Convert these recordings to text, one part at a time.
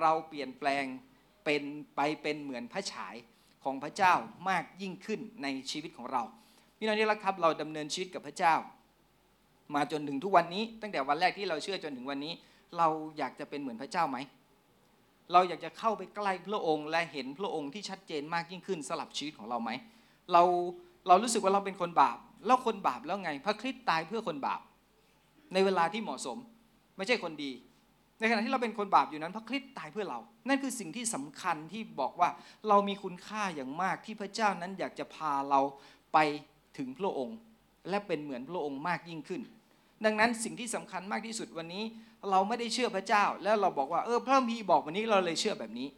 เราเปลี่ยนแปลงเป็นไปเป็นเหมือนพระฉายของพระเจ้ามากยิ่งขึ้นในชีวิตของเราพี่น้องที่รักครับเราดำเนินชีวิตกับพระเจ้า มาจนถึงทุกวันนี้ ตั้งแต่วันแรกที่เราเชื่อจนถึงวันนี้ เราอยากจะเป็นเหมือนพระเจ้าไหมเราอยากจะเข้าไปใกล้พระองค์และเห็นพระองค์ที่ชัดเจนมากยิ่งขึ้นสลับชีวิตของเราไหมเราเรารู้สึกว่าเราเป็นคนบาป แล้วคนบาปแล้วไง พระคริสต์ตายเพื่อคนบาป ในเวลาที่เหมาะสม ไม่ใช่คนดี ในขณะที่เราเป็นคนบาปอยู่นั้นพระคริสต์ตายเพื่อเรา นั่นคือสิ่งที่สำคัญที่บอกว่าเรามีคุณค่าอย่างมากที่พระเจ้านั้นอยากจะพาเราไปถึงพระองค์ และเป็นเหมือนพระองค์มากยิ่งขึ้น ดังนั้นสิ่งที่สำคัญมากที่สุดวันนี้ เราไม่ได้เชื่อพระเจ้า แล้วเราบอกว่าเออพระพีบอกวันนี้เราเลยเชื่อแบบนี้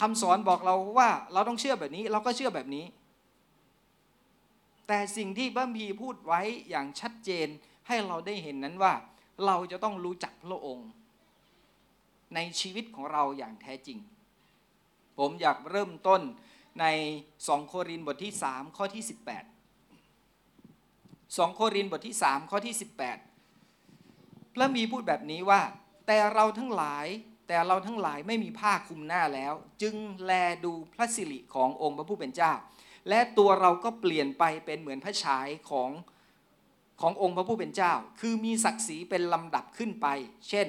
คำสอนบอกเราว่าเราต้องเชื่อแบบนี้เราก็เชื่อแบบนี้ แต่สิ่งที่พระพีพูดไว้อย่างชัดเจนให้เราได้เห็นนั้นว่า เราจะต้องรู้จักพระองค์ ในชีวิตของเราอย่างแท้จริง ผมอยากเริ่มต้นใน 2 โครินธ์บทที่ 3 ข้อที่ 18 2 โครินธ์บทที่ 3 ข้อที่ 18 พระมีพูดแบบนี้ว่า แต่เราทั้งหลายแต่เราทั้งหลายไม่มีผ้าคลุมหน้าแล้ว จึงแลดูพระสิริขององค์พระผู้เป็นเจ้า และตัวเราก็เปลี่ยนไปเป็นเหมือนพระฉายของ ขององค์พระผู้เป็นเจ้า คือมีศักดิ์ศรีเป็นลำดับขึ้นไป เช่น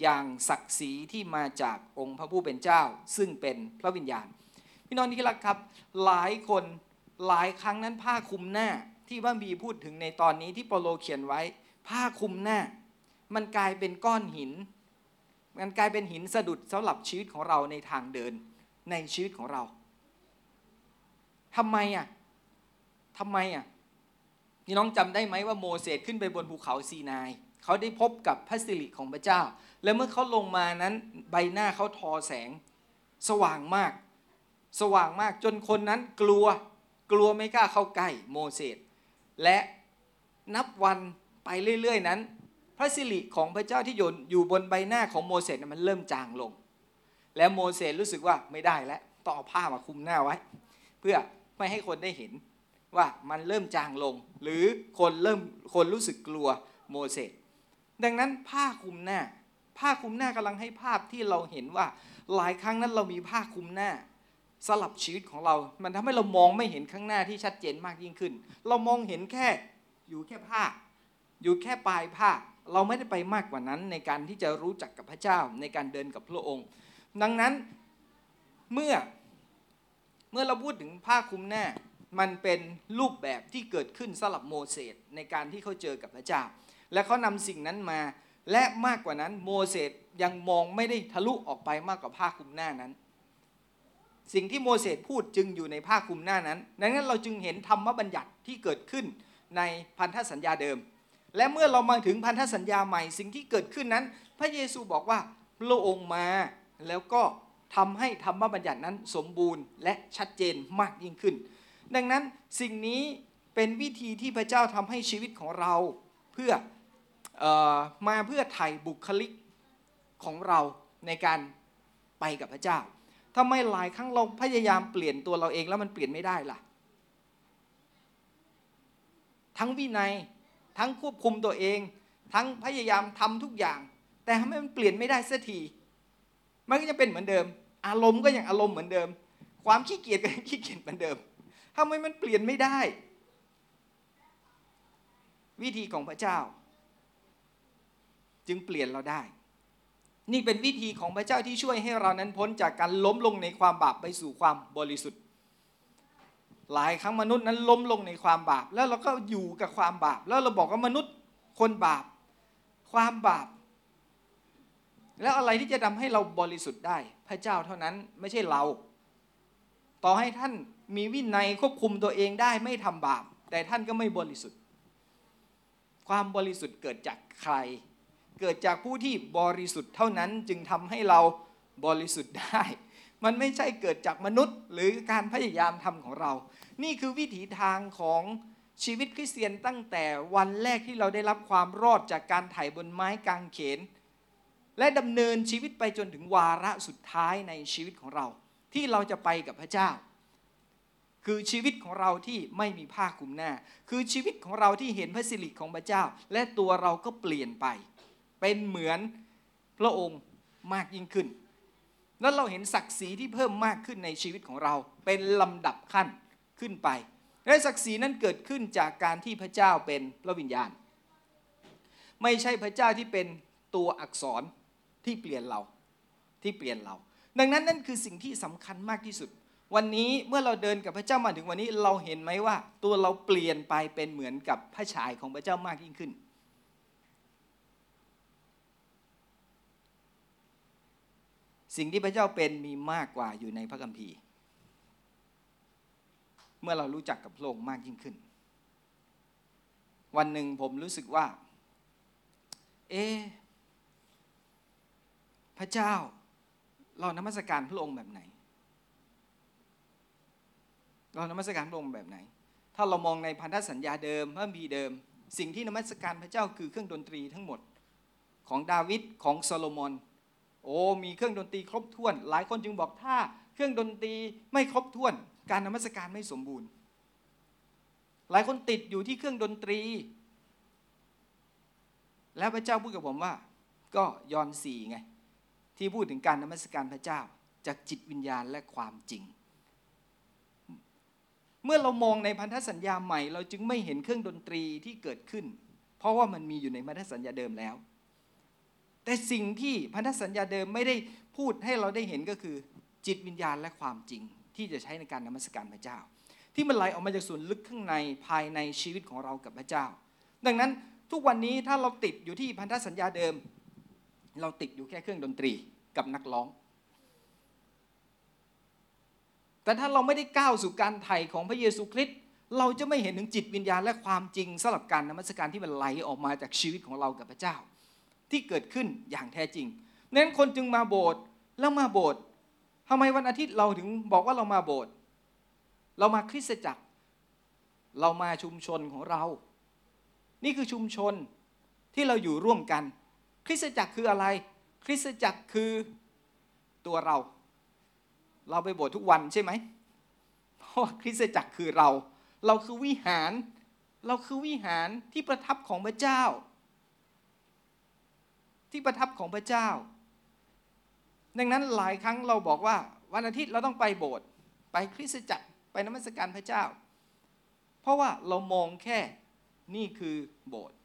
อย่างศักดิ์ศรีที่มาจากองค์พระผู้เป็นเจ้า ซึ่งเป็นพระวิญญาณ พี่น้องที่รักครับ หลายคนหลายครั้งนั้นผ้าคลุมหน้าที่พระบีพูดถึงในตอนนี้ที่เปโลเขียนไว้ ผ้าคลุมหน้า มันกลายเป็นก้อนหิน มันกลายเป็นหินสะดุดสำหรับชีวิตของเราในทางเดินในชีวิตของเราทำไมอะทำไมอะ นี่น้องจำได้ไหมว่าโมเสสขึ้นไปบนภูเขาซีนายเขาได้พบกับพระสิริของพระเจ้า และเมื่อเขาลงมานั้นใบหน้าเขาทอแสง สว่างมาก สว่างมากจนคนนั้นกลัวกลัวไม่กล้าเข้าใกล้โมเสสและนับวันไปเรื่อย ๆ นั้น พระสิริของพระเจ้าที่ยนอยู่บนใบหน้าของโมเสสมันเริ่มจางลง แล้วโมเสสรู้สึกว่าไม่ได้แล้วต้องเอาผ้ามาคลุมหน้าไว้ เพื่อไม่ให้คนได้เห็น ว่ามันเริ่มจางลง หรือคนเริ่มคนรู้สึกกลัวโมเสสดังนั้นผ้าคลุมหน้า ผ้าคลุมหน้ากำลังให้ภาพที่เราเห็นว่าหลายครั้งนั้นเรามีผ้าคลุมหน้า สลับชีวิตของเรา มันทำให้เรามองไม่เห็นข้างหน้าที่ชัดเจนมากยิ่งขึ้น เรามองเห็นแค่อยู่แค่ผ้า อยู่แค่ปลายผ้า เราไม่ได้ไปมากกว่านั้นในการที่จะรู้จักกับพระเจ้าในการเดินกับพระองค์ ดังนั้นเมื่อเมื่อเราพูดถึงผ้าคลุมหน้า มันเป็นรูปแบบที่เกิดขึ้นสำหรับโมเสสในการที่เขาเจอกับพระเจ้า และเขานำสิ่งนั้นมา และมากกว่านั้นโมเสสยังมองไม่ได้ทะลุออกไปมากกว่าผ้าคลุมหน้านั้น สิ่งที่โมเสสพูดจึงอยู่ในผ้าคลุมหน้านั้นดังนั้นเราจึงเห็นธรรมบัญญัติที่เกิดขึ้นในพันธสัญญาเดิม และเมื่อเรามาถึงพันธสัญญาใหม่สิ่งที่เกิดขึ้นนั้น พระเยซูบอกว่าพระองค์มาแล้วก็ทำให้ธรรมบัญญัตินั้นสมบูรณ์และชัดเจนมากยิ่งขึ้น ดังนั้นสิ่งนี้เป็นวิธีที่พระเจ้าทำให้ชีวิตของเราเพื่อออมาเพื่อไถ่บุคลิกของเราในการไปกับพระเจ้าทำไมหลายครั้งเราพยายามเปลี่ยนตัวเราเองแล้วมันเปลี่ยนไม่ได้ล่ะ ทั้งวินัยทั้งควบคุมตัวเอง ทั้งพยายามทำทุกอย่าง แต่ทำไมมันเปลี่ยนไม่ได้สักทีมันก็จะเป็นเหมือนเดิม อารมณ์ก็ยังอารมณ์เหมือนเดิม ความขี้เกียจก็ยังขี้เกียจเหมือนเดิม ทำไมมันเปลี่ยนไม่ได้ วิธีของพระเจ้า จึงเปลี่ยนเราได้ นี่เป็นวิธีของพระเจ้าที่ช่วยให้เรานั้นพ้นจากการล้มลงในความบาปไปสู่ความบริสุทธิ์ หลายครั้งมนุษย์นั้นล้มลงในความบาป แล้วเราก็อยู่กับความบาป แล้วเราบอกว่ามนุษย์คนบาป ความบาป แล้วอะไรที่จะทำให้เราบริสุทธิ์ได้ พระเจ้าเท่านั้นไม่ใช่เรา ต่อให้ท่าน มีวินัยควบคุมตัวเองได้ไม่ทำบาป แต่ท่านก็ไม่บริสุทธิ์ ความบริสุทธิ์เกิดจากใคร เกิดจากผู้ที่บริสุทธิ์เท่านั้นจึงทำให้เราบริสุทธิ์ได้ มันไม่ใช่เกิดจากมนุษย์ หรือการพยายามทำของเรา นี่คือวิถีทางของชีวิตคริสเตียนตั้งแต่วันแรกที่เราได้รับความรอดจากการไถ่บนไม้กางเขน และดำเนินชีวิตไปจนถึงวาระสุดท้ายในชีวิตของเรา ที่เราจะไปกับพระเจ้า คือชีวิตของเราที่ไม่มีผ้าคลุมหน้า คือชีวิตของเราที่เห็นพระสิริของพระเจ้า และตัวเราก็เปลี่ยนไป เป็นเหมือนพระองค์มากยิ่งขึ้น แล้วเราเห็นศักดิ์ศรีที่เพิ่มมากขึ้นในชีวิตของเรา เป็นลำดับขั้นขึ้นไป และศักดิ์ศรีนั้นเกิดขึ้นจากการที่พระเจ้าเป็นพระวิญญาณ ไม่ใช่พระเจ้าที่เป็นตัวอักษรที่เปลี่ยนเราที่เปลี่ยนเรา ดังนั้นนั่นคือสิ่งที่สำคัญมากที่สุด วันนี้เมื่อเราเดินกับพระเจ้ามาถึงวันนี้เราเห็นไหมว่า ตัวเราเปลี่ยนไปเป็นเหมือนกับพระฉายของพระเจ้ามากยิ่งขึ้น สิ่งที่พระเจ้าเป็นมีมากกว่าอยู่ในพระคัมภีร์ เมื่อเรารู้จักกับพระองค์มากยิ่งขึ้น วันหนึ่งผมรู้สึกว่า เอ๊พระเจ้าเรานมัสการพระองค์แบบไหน เรานมัสการพระองค์แบบไหน ถ้าเรามองในพันธสัญญาเดิมพระบีเดิม สิ่งที่นมัสการพระเจ้าคือเครื่องดนตรีทั้งหมดของดาวิดของโซโลมอนโอ้มีเครื่องดนตรีครบถ้วน หลายคนจึงบอกถ้า เครื่องดนตรีไม่ครบถ้วน การนมัสการไม่สมบูรณ์ หลายคนติดอยู่ที่เครื่องดนตรี แล้วพระเจ้าพูดกับผมว่า ก็ยอนสี่ไงที่พูดถึงการนมัสการพระเจ้าจากจิตวิญญาณและความจริง เมื่อเรามองในพันธสัญญาใหม่ เราจึงไม่เห็นเครื่องดนตรีที่เกิดขึ้น เพราะว่ามันมีอยู่ในพันธสัญญาเดิมแล้ว แต่สิ่งที่พันธสัญญาเดิมไม่ได้พูดให้เราได้เห็นก็คือ จิตวิญญาณและความจริง ที่จะใช้ในการนมัสการพระเจ้า ที่มันไหลออกมาจากส่วนลึกข้างในภายในชีวิตของเรากับพระเจ้า ดังนั้นทุกวันนี้ถ้าเราติดอยู่ที่พันธสัญญาเดิม เราติดอยู่แค่เครื่องดนตรีกับนักร้อง แต่ถ้าเราไม่ได้ก้าวสู่การไถ่ของพระเยซูคริสต์เราจะไม่เห็นถึงจิตวิญญาณและความจริงสำหรับการนมัสการที่มันไหลออกมาจากชีวิตของเรากับพระเจ้า ที่เกิดขึ้นอย่างแท้จริงนั้นคนจึงมาโบสถ์แล้วมาโบสถ์ทำไมวันอาทิตย์เราถึงบอกว่าเรามาโบสถ์เรามาคริสตจักร เรามาชุมชนของเรา นี่คือชุมชนที่เราอยู่ร่วมกัน คริสตจักรคืออะไร คริสตจักรคือตัวเรา เราไปโบสถ์ทุกวันใช่ไหม เพราะคริสตจักรคือเรา เราคือวิหาร เราคือวิหารที่ประทับของพระเจ้า ที่ประทับของพระเจ้า ดังนั้นหลายครั้งเราบอกว่า วันอาทิตย์เราต้องไปโบสถ์ไปคริสตจักรไปนมัสการพระเจ้า เพราะว่าเรามองแค่นี่คือโบสถ์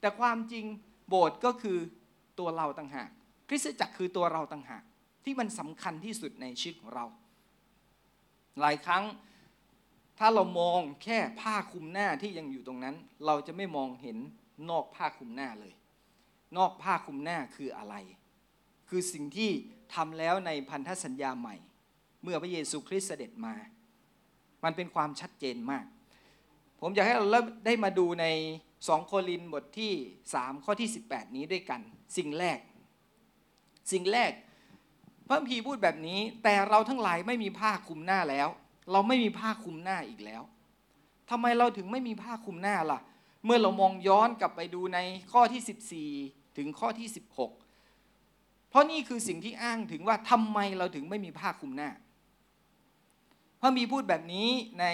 แต่ความจริงโบสถ์ก็คือตัวเราต่างหาก คริสตจักรคือตัวเราต่างหาก ที่มันสำคัญที่สุดในชีวิตของเรา หลายครั้งถ้าเรามองแค่ผ้าคลุมหน้าที่ยังอยู่ตรงนั้น เราจะไม่มองเห็นนอกผ้าคลุมหน้าเลย นอกผ้าคลุมหน้าคืออะไร คือสิ่งที่ทำแล้วในพันธสัญญาใหม่ เมื่อพระเยซูคริสต์เสด็จมา มันเป็นความชัดเจนมาก ผมอยากให้เราได้มาดูใน2โครินบทที่ 3 ข้อที่ 18 นี้ด้วยกัน สิ่งแรก สิ่งแรก พระพีพูดแบบนี้ แต่เราทั้งหลายไม่มีผ้าคลุมหน้าแล้ว เราไม่มีผ้าคลุมหน้าอีกแล้วทำไมเราถึงไม่มีผ้าคลุมหน้าล่ะ เมื่อเรามองย้อนกลับไปดูในข้อที่ 14 ถึงข้อที่ 16 เพราะนี่คือสิ่งที่อ้างถึงว่าทำไมเราถึงไม่มีผ้าคลุมหน้า พระมีพูดแบบนี้ใน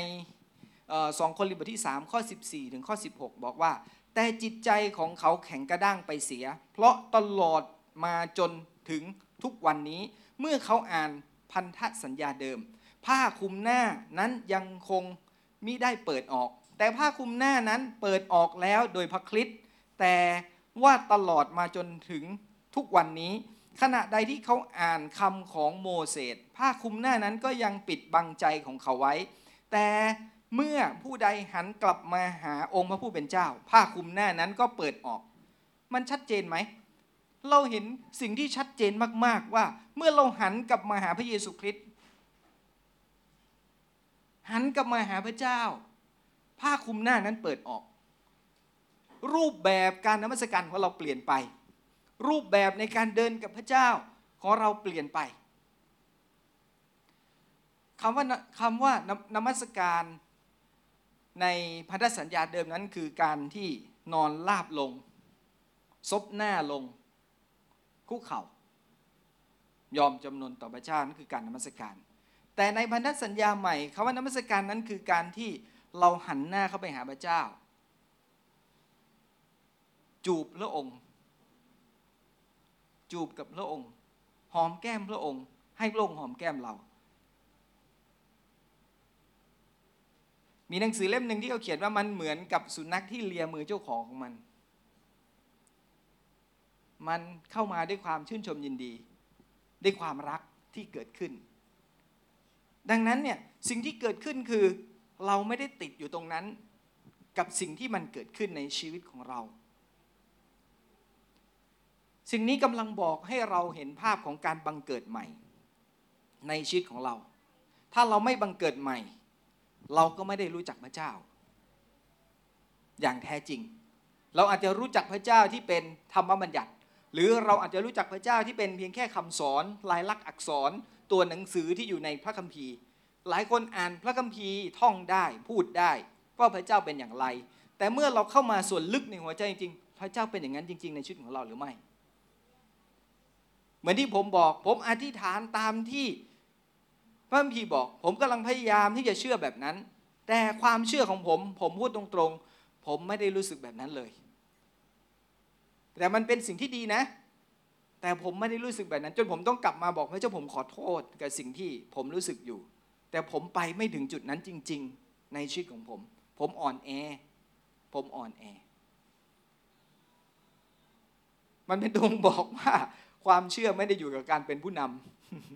สองคนริบทที่ 3 ข้อ 14 ถึงข้อ 16 บอกว่า แต่จิตใจของเขาแข็งกระด้างไปเสีย เพราะตลอดมาจนถึงทุกวันนี้ เมื่อเขาอ่านพันธสัญญาเดิม ผ้าคลุมหน้านั้นยังคงมิได้เปิดออก แต่ผ้าคลุมหน้านั้นเปิดออกแล้วโดยพระคริสต์แต่ว่าตลอดมาจนถึงทุกวันนี้ ขณะใดที่เขาอ่านคำของโมเสสผ้าคลุมหน้านั้นก็ยังปิดบังใจของเขาไว้ แต่เมื่อผู้ใดหันกลับมาหาองค์พระผู้เป็นเจ้า ผ้าคลุมหน้านั้นก็เปิดออก มันชัดเจนไหม เราเห็นสิ่งที่ชัดเจนมาก ๆ ว่า เมื่อเราหันกลับมาหาพระเยซูคริสต์หันกลับมาหาพระเจ้า ผ้าคลุมหน้านั้นเปิดออก รูปแบบการนมัสการของเราเปลี่ยนไป รูปแบบในการเดินกับพระเจ้าของเราเปลี่ยนไปคำว่าคำว่านมัสการในพันธสัญญาเดิมนั้นคือการที่นอนราบลง ซบหน้าลง คุกเขา่ายอมจำนนต่อพระเจ้านั่นคือการนมัสการ แต่ในพันธสัญญาใหม่คำว่านมัสการนั้นคือการที่เราหันหน้าเข้าไปหาพระเจ้า จูบพระองค์ จูบกับพระองค์ หอมแก้มพระองค์ ให้พระองค์หอมแก้มเรา มีหนังสือเล่มหนึ่งที่เขาเขียนว่ามันเหมือนกับสุนัขที่เลียมือเจ้าของของมัน มันเข้ามาด้วยความชื่นชมยินดี ด้วยความรักที่เกิดขึ้น ดังนั้นเนี่ยสิ่งที่เกิดขึ้นคือเราไม่ได้ติดอยู่ตรงนั้น กับสิ่งที่มันเกิดขึ้นในชีวิตของเรา สิ่งนี้กำลังบอกให้เราเห็นภาพของการบังเกิดใหม่ ในชีวิตของเรา ถ้าเราไม่บังเกิดใหม่ เราก็ไม่ได้รู้จักพระเจ้า อย่างแท้จริง เราอาจจะรู้จักพระเจ้าที่เป็นธรรมบัญญัติ หรือเราอาจจะรู้จักพระเจ้าที่เป็นเพียงแค่คำสอนลายลักษณ์อักษรตัวหนังสือที่อยู่ในพระคัมภีร์ หลายคนอ่านพระคัมภีร์ท่องได้พูดได้ว่าพระเจ้าเป็นอย่างไร แต่เมื่อเราเข้ามาส่วนลึกในหัวใจจริงๆ พระเจ้าเป็นอย่างนั้นจริง ๆ ในชีวิตของเราหรือไม่ เหมือนที่ผมบอกผมอธิษฐานตามที่พระคัมภีร์บอก ผมกำลังพยายามที่จะเชื่อแบบนั้น แต่ความเชื่อของผม ผมพูดตรงๆ ผมไม่ได้รู้สึกแบบนั้นเลย แต่มันเป็นสิ่งที่ดีนะ แต่ผมไม่ได้รู้สึกแบบนั้น จนผมต้องกลับมาบอกพระเจ้าผมขอโทษกับสิ่งที่ผมรู้สึกอยู่ แต่ผมไปไม่ถึงจุดนั้นจริง ๆ ในชีวิตของผม ผมอ่อนแอ ผมอ่อนแอ มันเป็นตรงบอกว่า ความเชื่อไม่ได้อยู่กับการเป็นผู้น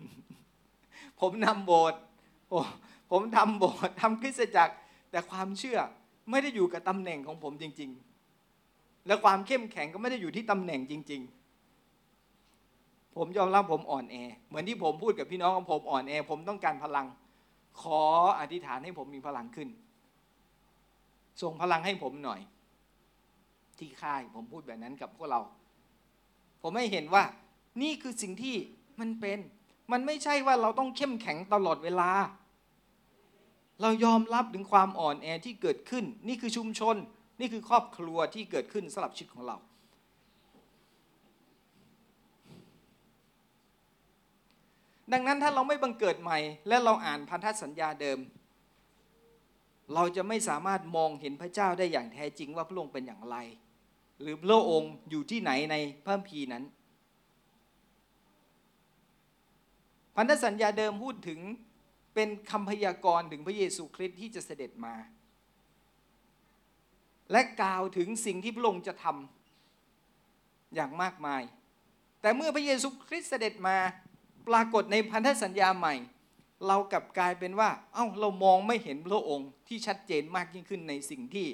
ำผมนำโบสถ์ผมผมทำโบสถ์ทำคริสตจักร แต่ความเชื่อไม่ได้อยู่กับตำแหน่งของผมจริง ๆ และความเข้มแข็งก็ไม่ได้อยู่ที่ตำแหน่งจริง ๆ ผมยอมรับผมอ่อนแอ เหมือนที่ผมพูดกับพี่น้องของผมอ่อนแอ ผมต้องการพลัง ขออธิษฐานให้ผมมีพลังขึ้น ส่งพลังให้ผมหน่อย ที่ค่ายผมพูดแบบนั้นกับพวกเรา ผมไม่เห็นว่า นี่คือสิ่งที่มันเป็น มันไม่ใช่ว่าเราต้องเข้มแข็งตลอดเวลา เรายอมรับถึงความอ่อนแอที่เกิดขึ้น นี่คือชุมชน นี่คือครอบครัวที่เกิดขึ้นสำหรับชีวิตของเรา ดังนั้นถ้าเราไม่บังเกิดใหม่ และเราอ่านพันธสัญญาเดิม เราจะไม่สามารถมองเห็นพระเจ้าได้อย่างแท้จริงว่าพระองค์เป็นอย่างไร หรือพระองค์อยู่ที่ไหนในพระคัมภีนั้น พันธสัญญาเดิมพูดถึงเป็นคำพยากรณ์ถึงพระเยซูคริสต์ที่จะเสด็จมา และกล่าวถึงสิ่งที่พระองค์จะทำอย่างมากมาย แต่เมื่อพระเยซูคริสต์เสด็จมาปรากฏในพันธสัญญาใหม่ เรากลับกลายเป็นว่า เอ้าเรามองไม่เห็นพระองค์ที่ชัดเจนมากยิ่งขึ้นในสิ่งที่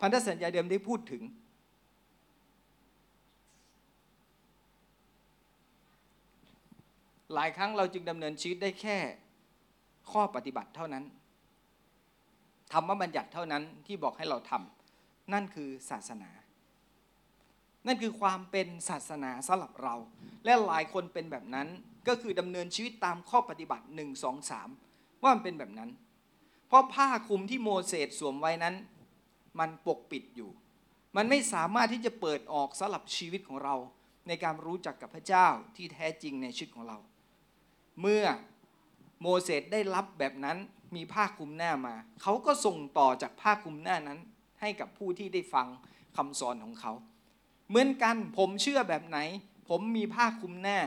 พันธสัญญาเดิมได้พูดถึง หลายครั้งเราจึงดำเนินชีวิตได้แค่ข้อปฏิบัติเท่านั้นธรรมบัญญัติเท่านั้นที่บอกให้เราทำ นั่นคือศาสนา นั่นคือความเป็นศาสนาสำหรับเรา และหลายคนเป็นแบบนั้นก็คือดำเนินชีวิตตามข้อปฏิบัติ 1 2 3 ว่ามันเป็นแบบนั้น เพราะผ้าคลุมที่โมเสสสวมไว้นั้น มันปกปิดอยู่ มันไม่สามารถที่จะเปิดออกสำหรับชีวิตของเรา ในการรู้จักกับพระเจ้าที่แท้จริงในชีวิตของเรา เมื่อโมเสสได้รับแบบนั้นมีผ้าคลุมหน้ามา เขาก็ส่งต่อจากผ้าคลุมหน้านั้น ให้กับผู้ที่ได้ฟังคำสอนของเขา เหมือนกันผมเชื่อแบบไหน ผมมีผ้าคลุมหน้า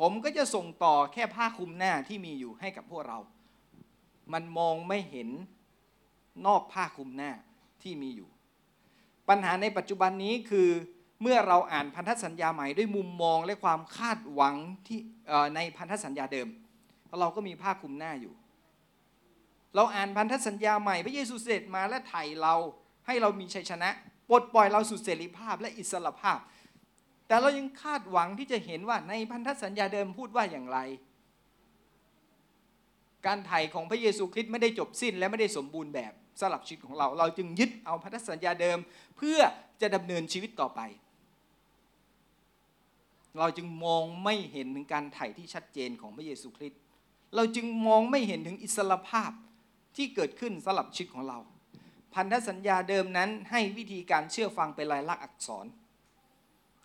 ผมก็จะส่งต่อแค่ผ้าคลุมหน้าที่มีอยู่ให้กับพวกเรา มันมองไม่เห็นนอกผ้าคลุมหน้าที่มีอยู่ ปัญหาในปัจจุบันนี้คือเมื่อเราอ่านพันธสัญญาใหม่ด้วยมุมมองและความคาดหวังที่ในพันธสัญญาเดิม เราก็มีผ้าคลุมหน้าอยู่ เราอ่านพันธสัญญาใหม่พระเยซูเสด็จมาและไถ่เราให้เรามีชัยชนะปลดปล่อยเราสู่เสรีภาพและอิสรภาพ แต่เรายังคาดหวังที่จะเห็นว่าในพันธสัญญาเดิมพูดว่าอย่างไร การไถ่ของพระเยซูคริสต์ไม่ได้จบสิ้นและไม่ได้สมบูรณ์แบบสำหรับชีวิตของเรา เราจึงยึดเอาพันธสัญญาเดิมเพื่อจะดำเนินชีวิตต่อไป เราจึงมองไม่เห็นถึงการไถ่ที่ชัดเจนของพระเยซูคริสต์เราจึงมองไม่เห็นถึงอิสรภาพ ที่เกิดขึ้นสำหรับชีวิตของเรา พันธสัญญาเดิมนั้นให้วิธีการเชื่อฟังเป็นลายลักษณ์อักษร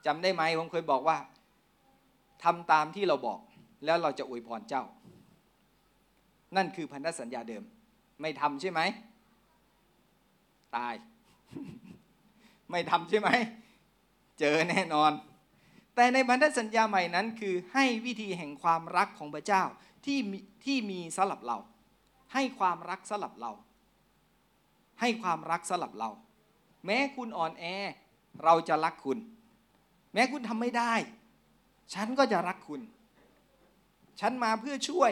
จำได้ไหมผมเคยบอกว่าทำตามที่เราบอกแล้วเราจะอวยพรเจ้า นั่นคือพันธสัญญาเดิม ไม่ทำใช่ไหม ตาย ไม่ทำใช่ไหม เจอแน่นอน แต่ในพันธสัญญาใหม่นั้นคือให้วิธีแห่งความรักของพระเจ้าที่ที่มีสลับเรา ให้ความรักสลับเรา ให้ความรักสลับเรา แม้คุณอ่อนแอ เราจะรักคุณ แม้คุณทำไม่ได้ ฉันก็จะรักคุณ ฉันมาเพื่อช่วย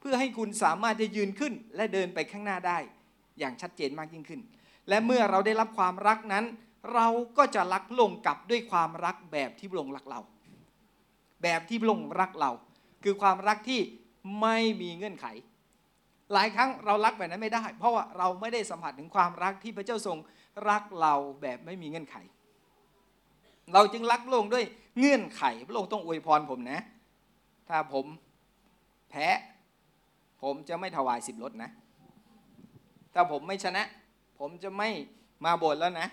เพื่อให้คุณสามารถจะยืนขึ้น และเดินไปข้างหน้าได้ อย่างชัดเจนมากยิ่งขึ้น และเมื่อเราได้รับความรักนั้น เราก็จะรักพระองค์กลับด้วยความรักแบบที่พระองค์รักเรา แบบที่พระองค์รักเรา คือความรักที่ไม่มีเงื่อนไข หลายครั้งเรารักแบบนั้นไม่ได้ เพราะว่าเราไม่ได้สัมผัสถึงความรักที่พระเจ้าทรงรักเราแบบไม่มีเงื่อนไข เราจึงรักพระองค์ด้วยเงื่อนไข พระองค์ต้องอวยพรผมนะ ถ้าผมแพ้ผมจะไม่ถวายสิบรถนะ ถ้าผมไม่ชนะ ผมจะไม่มาบสถ์แล้วนะ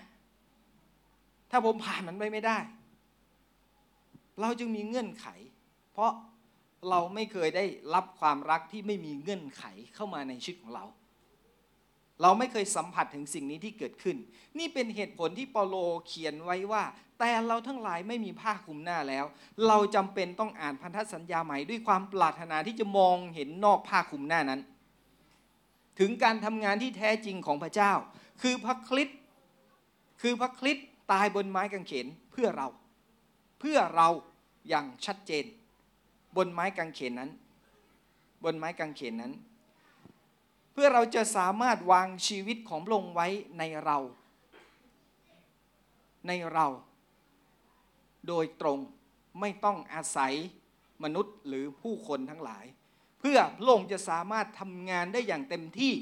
ถ้าผมผ่านมันไปไม่ได้ เราจึงมีเงื่อนไข เพราะ เราไม่เคยได้รับความรักที่ไม่มีเงื่อนไขเข้ามาในชีวิตของเรา เราไม่เคยสัมผัสถึงสิ่งนี้ที่เกิดขึ้น นี่เป็นเหตุผลที่เปาโลเขียนไว้ว่า แต่เราทั้งหลายไม่มีผ้าคลุมหน้าแล้ว เราจำเป็นต้องอ่านพันธสัญญาใหม่ด้วยความปรารถนาที่จะมองเห็นนอกผ้าคลุมหน้านั้น ถึงการทำงานที่แท้จริงของพระเจ้า คือพระคริสต์คือพระคริสต์ตายบนไม้กางเขนเพื่อเรา เพื่อเราอย่างชัดเจน บนไม้กางเขนนั้น บนไม้กางเขนนั้น เพื่อเราจะสามารถวางชีวิตของพระองค์ไว้ในเรา ในเรา โดยตรงไม่ต้องอาศัยมนุษย์หรือผู้คนทั้งหลาย เพื่อพระองค์จะสามารถทำงานได้อย่างเต็มที่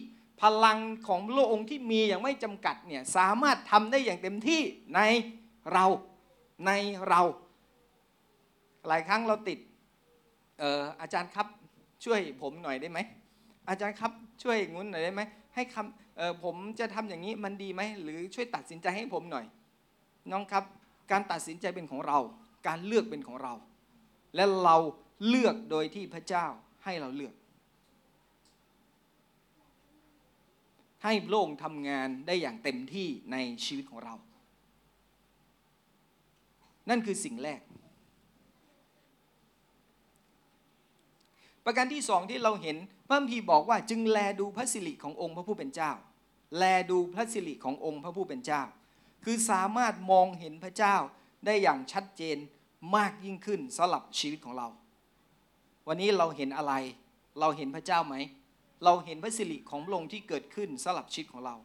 พลังของพระองค์ที่มีอย่างไม่จำกัดเนี่ยสามารถทำได้อย่างเต็มที่ในเราในเรา หลายครั้งเราติด อ่ออาจารย์ครับช่วยผมหน่อยได้ไหมอาจารย์ครับช่วยงุ้นหน่อยได้ไหมให้คำผมจะทำอย่างนี้มันดีไหมหรือช่วยตัดสินใจให้ผมหน่อย น้องครับการตัดสินใจเป็นของเรา การเลือกเป็นของเรา และเราเลือกโดยที่พระเจ้าให้เราเลือก ให้พระองค์ทำงานได้อย่างเต็มที่ในชีวิตของเรา นั่นคือสิ่งแรก ประการที่สองที่เราเห็นพระคัมภีร์บอกว่าจึงแลดูพระสิริขององค์พระผู้เป็นเจ้า แลดูพระสิริขององค์พระผู้เป็นเจ้า คือสามารถมองเห็นพระเจ้าได้อย่างชัดเจนมากยิ่งขึ้นสำหรับชีวิตของเรา วันนี้เราเห็นอะไร เราเห็นพระเจ้าไหม เราเห็นพระสิริของพระองค์ที่เกิดขึ้นสำหรับชีวิตของเรา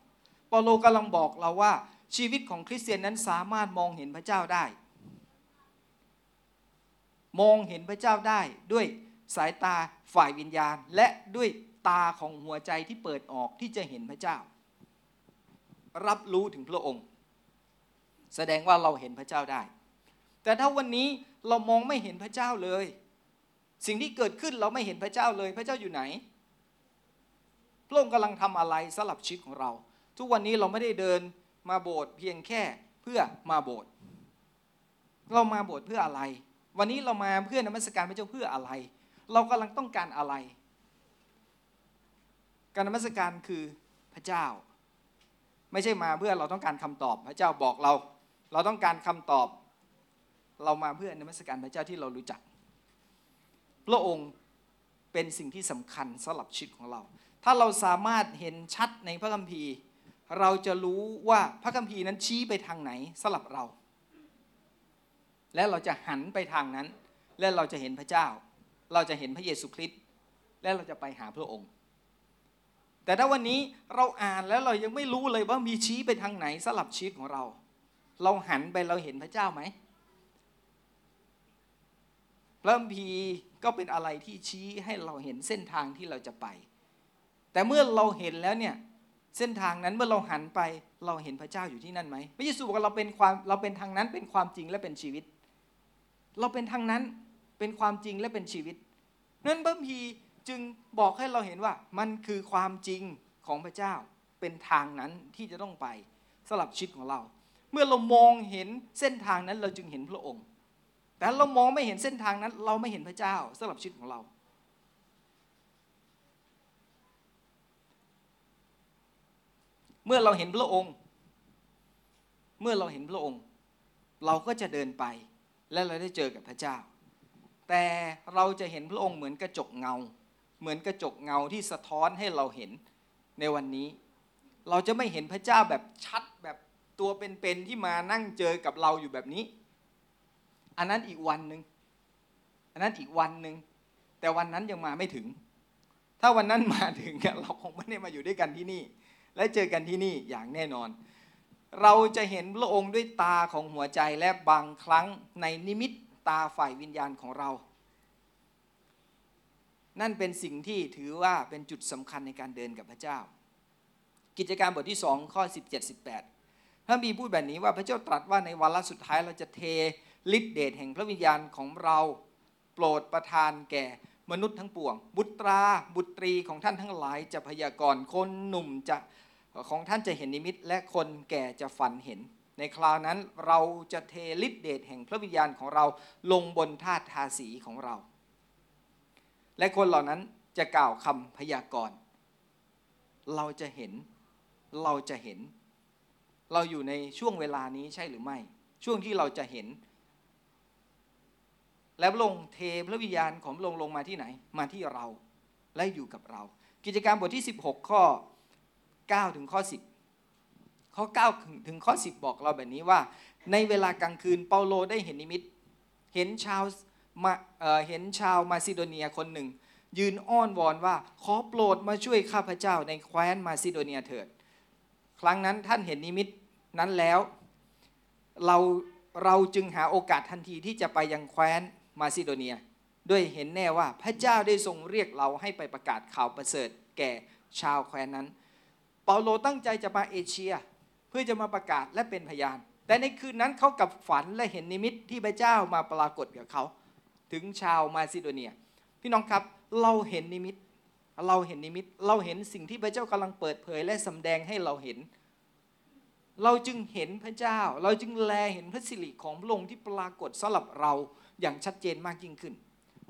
เปาโลกำลังบอกเราว่าชีวิตของคริสเตียนนั้นสามารถมองเห็นพระเจ้าได้ มองเห็นพระเจ้าได้ด้วย สายตาฝ่ายวิญญาณ และด้วยตาของหัวใจที่เปิดออกที่จะเห็นพระเจ้า รับรู้ถึงพระองค์ แสดงว่าเราเห็นพระเจ้าได้ แต่ถ้าวันนี้เรามองไม่เห็นพระเจ้าเลย สิ่งที่เกิดขึ้นเราไม่เห็นพระเจ้าเลย พระเจ้าอยู่ไหนพระองค์กำลังทำอะไรสลับชีวิตของเรา ทุกวันนี้เราไม่ได้เดินมาโบสถ์เพียงแค่เพื่อมาโบสถ์เรามาโบสถ์เพื่ออะไร วันนี้เรามาเพื่อนมัสการพระเจ้าเพื่ออะไร เรากำลังต้องการอะไร การนมัสการคือพระเจ้า ไม่ใช่มาเพื่อเราต้องการคำตอบ พระเจ้าบอกเรา เราต้องการคำตอบ เรามาเพื่อนมัสการพระเจ้าที่เรารู้จัก พระองค์เป็นสิ่งที่สำคัญสำหรับชีวิตของเรา ถ้าเราสามารถเห็นชัดในพระคัมภีร์ เราจะรู้ว่าพระคัมภีร์นั้นชี้ไปทางไหนสำหรับเรา และเราจะหันไปทางนั้น และเราจะเห็นพระเจ้า เราจะเห็นพระเยซูคริสต์และเราจะไปหาพระองค์ แต่ถ้าวันนี้เราอ่านแล้วเรายังไม่รู้เลยว่ามีชี้ไปทางไหนสำหรับชีวิตของเรา เราหันไปเราเห็นพระเจ้าไหมพระคัมภีร์ก็เป็นอะไรที่ชี้ให้เราเห็นเส้นทางที่เราจะไป แต่เมื่อเราเห็นแล้วเนี่ยเส้นทางนั้นเมื่อเราหันไปเราเห็นพระเจ้าอยู่ที่นั่นไหมพระเยซูบอกเราเป็นความเราเป็นทางนั้นเป็นความจริงและเป็นชีวิต เราเป็นทางนั้น เป็นความจริงและเป็นชีวิต นั้นพระคัมภีจึงบอกให้เราเห็นว่ามันคือความจริงของพระเจ้าเป็นทางนั้นที่จะต้องไปสลับชีวิตของเรา เมื่อเรามองเห็นเส้นทางนั้นเราจึงเห็นพระองค์ แต่เรามองไม่เห็นเส้นทางนั้น เราไม่เห็นพระเจ้าสำหรับชีวิตของเรา เมื่อเราเห็นพระองค์ เมื่อเราเห็นพระองค์ เราก็จะเดินไปและเราได้เจอกับพระเจ้า แต่เราจะเห็นพระองค์เหมือนกระจกเงา เหมือนกระจกเงาที่สะท้อนให้เราเห็นในวันนี้ เราจะไม่เห็นพระเจ้าแบบชัดแบบตัวเป็นๆที่มานั่งเจอกับเราอยู่แบบนี้ อันนั้นอีกวันหนึ่งอันนั้นอีกวันหนึ่งแต่วันนั้นยังมาไม่ถึง ถ้าวันนั้นมาถึงเราคงไม่ได้มาอยู่ด้วยกันที่นี่ และเจอกันที่นี่อย่างแน่นอน เราจะเห็นพระองค์ด้วยตาของหัวใจและบางครั้งในนิมิต ตาฝ่ายวิญญาณของเรา นั่นเป็นสิ่งที่ถือว่าเป็นจุดสำคัญในการเดินกับพระเจ้า กิจการบทที่ 2 ข้อ 17 18 พระบีพูดแบบนี้ว่าพระเจ้าตรัสว่าในวาระสุดท้ายเราจะเทฤทธิเดชแห่งพระวิญญาณของเราโปรดประทานแก่มนุษย์ทั้งปวง บุตราบุตรีของท่านทั้งหลายจะพยากรณ์คนหนุ่มจะของท่านจะเห็นนิมิต และคนแก่จะฝันเห็น ในคราวนั้นเราจะเทฤทธิเดชแห่งพระวิญญาณของเราลงบนธาตุทาสีของเรา และคนเหล่านั้นจะกล่าวคำพยากรณ์เราจะเห็นเราจะเห็น เราอยู่ในช่วงเวลานี้ใช่หรือไม่ ช่วงที่เราจะเห็น แล้วลงเทพระวิญญาณของลงลงมาที่ไหน มาที่เราและอยู่กับเรา กิจการบทที่ 16 ข้อ9ถึงข้อ 10 ข้อ 9 ถึงข้อ 10 บอกเราแบบนี้ว่า ในเวลากลางคืนเปาโลได้เห็นนิมิต เห็นชาวมาเเห็นชาวมาซิโดเนียคนหนึ่ง ยืนอ้อนวอนว่าขอโปรดมาช่วยข้าพเจ้าในแคว้นมาซิโดเนียเถิด ครั้งนั้นท่านเห็นนิมิตนั้นแล้วเราเราจึงหาโอกาสทันทีที่จะไปยังแคว้นมาซิโดเนีย ด้วยเห็นแน่ว่าพระเจ้าได้ทรงเรียกเราให้ไปประกาศข่าวประเสริฐแก่ชาวแคว้นนั้น เปาโลตั้งใจจะมาเอเชีย เพื่อจะมาประกาศและเป็นพยาน แต่ในคืนนั้นเขากับฝันและเห็นนิมิตที่พระเจ้ามาปรากฏกับเขา ถึงชาวมาซิโดเนีย พี่น้องครับเราเห็นนิมิต เราเห็นนิมิต เราเห็นสิ่งที่พระเจ้ากำลังเปิดเผย และสำแดงให้เราเห็น เราจึงเห็นพระเจ้า เราจึงแลเห็นพระสิริของพระองค์ที่ปรากฏสำหรับเราอย่างชัดเจนมากยิ่งขึ้น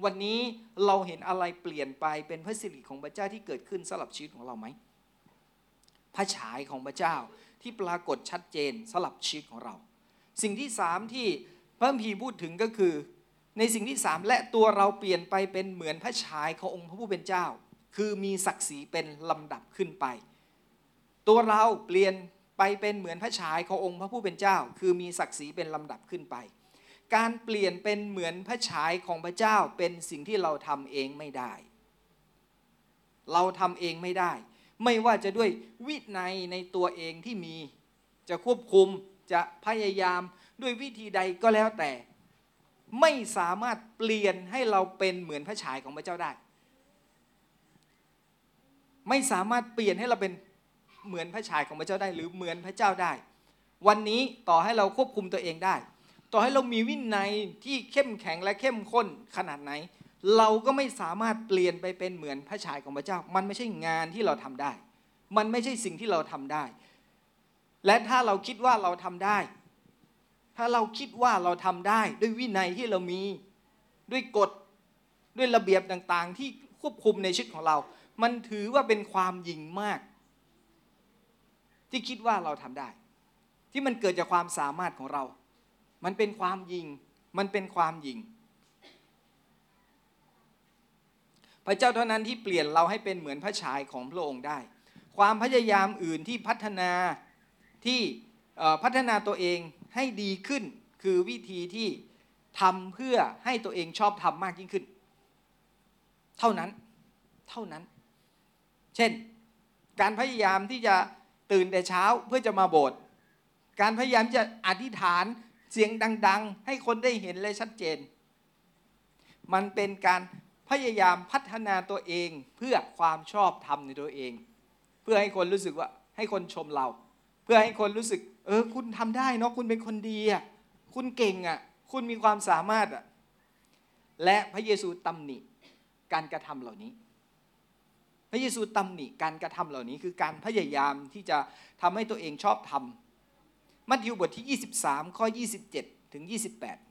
วันนี้เราเห็นอะไรเปลี่ยนไปเป็นพระสิริของพระเจ้าที่เกิดขึ้นสำหรับชีวิตของเราไหมพระฉายของพระเจ้า ที่ปรากฏชัดเจนสำหรับชีวิตของเรา สิ่งที่สามที่พระพีพูดถึงก็คือ ในสิ่งที่สามและตัวเราเปลี่ยนไปเป็นเหมือนพระฉายขององค์พระผู้เป็นเจ้า คือมีศักดิ์ศรีเป็นลำดับขึ้นไป ตัวเราเปลี่ยนไปเป็นเหมือนพระฉายขององค์พระผู้เป็นเจ้า คือมีศักดิ์ศรีเป็นลำดับขึ้นไป การเปลี่ยนเป็นเหมือนพระฉายของพระเจ้าเป็นสิ่งที่เราทำเองไม่ได้ เราทำเองไม่ได้ ไม่ว่าจะด้วยวินัยในตัวเองที่มี จะควบคุมจะพยายามด้วยวิธีใดก็แล้วแต่ ไม่สามารถเปลี่ยนให้เราเป็นเหมือนพระฉายของพระเจ้าได้ ไม่สามารถเปลี่ยนให้เราเป็นเหมือนพระฉายของพระเจ้าได้ หรือเหมือนพระเจ้าได้ วันนี้ต่อให้เราควบคุมตัวเองได้ ต่อให้เรามีวินัยที่เข้มแข็งและเข้มข้นขนาดไหน เราก็ไม่สามารถเปลี่ยนไปเป็นเหมือนพระฉายของพระเจ้า มันไม่ใช่งานที่เราทำได้ มันไม่ใช่สิ่งที่เราทำได้ และถ้าเราคิดว่าเราทำได้ ถ้าเราคิดว่าเราทำได้ ด้วยวินัยที่เรามีด้วยกฎด้วยระเบียบต่างๆ ที่ควบคุมในชีวิตของเรา มันถือว่าเป็นความยิงมาก ที่คิดว่าเราทำได้ ที่มันเกิดจากความสามารถของเรา มันเป็นความยิงมันเป็นความยิง พ ระเจ้าเท่านั้นที่เปลี่ยนเราให้เป็นเหมือนพระฉายของพระองค์ได้ ความพยายามอื่นที่พัฒนาที่พัฒนาตัวเองให้ดีขึ้น คือวิธีที่ทำเพื่อให้ตัวเองชอบทำมากยิ่งขึ้น เท่านั้นเท่านั้น เช่น การพยายามที่จะตื่นแต่เช้าเพื่อจะมาโบสถ์การพยายามจะอธิษฐานเสียงดัง ๆ ให้คนได้เห็นและชัดเจน มันเป็นการ พยายามพัฒนาตัวเองเพื่อความชอบธรรมในตัวเอง เพื่อให้คนรู้สึกว่าให้คนชมเรา เพื่อให้คนรู้สึก เออ คุณทำได้เนาะคุณเป็นคนดีอะคุณเก่งอะ คุณมีความสามารถอะและพระเยซูตำหนิการกระทำเหล่านี้ พระเยซูตำหนิการกระทำเหล่านี้ คือการพยายามที่จะทำให้ตัวเองชอบทำมัทธิวบทที่ 23 ข้อ 27 ถึง 28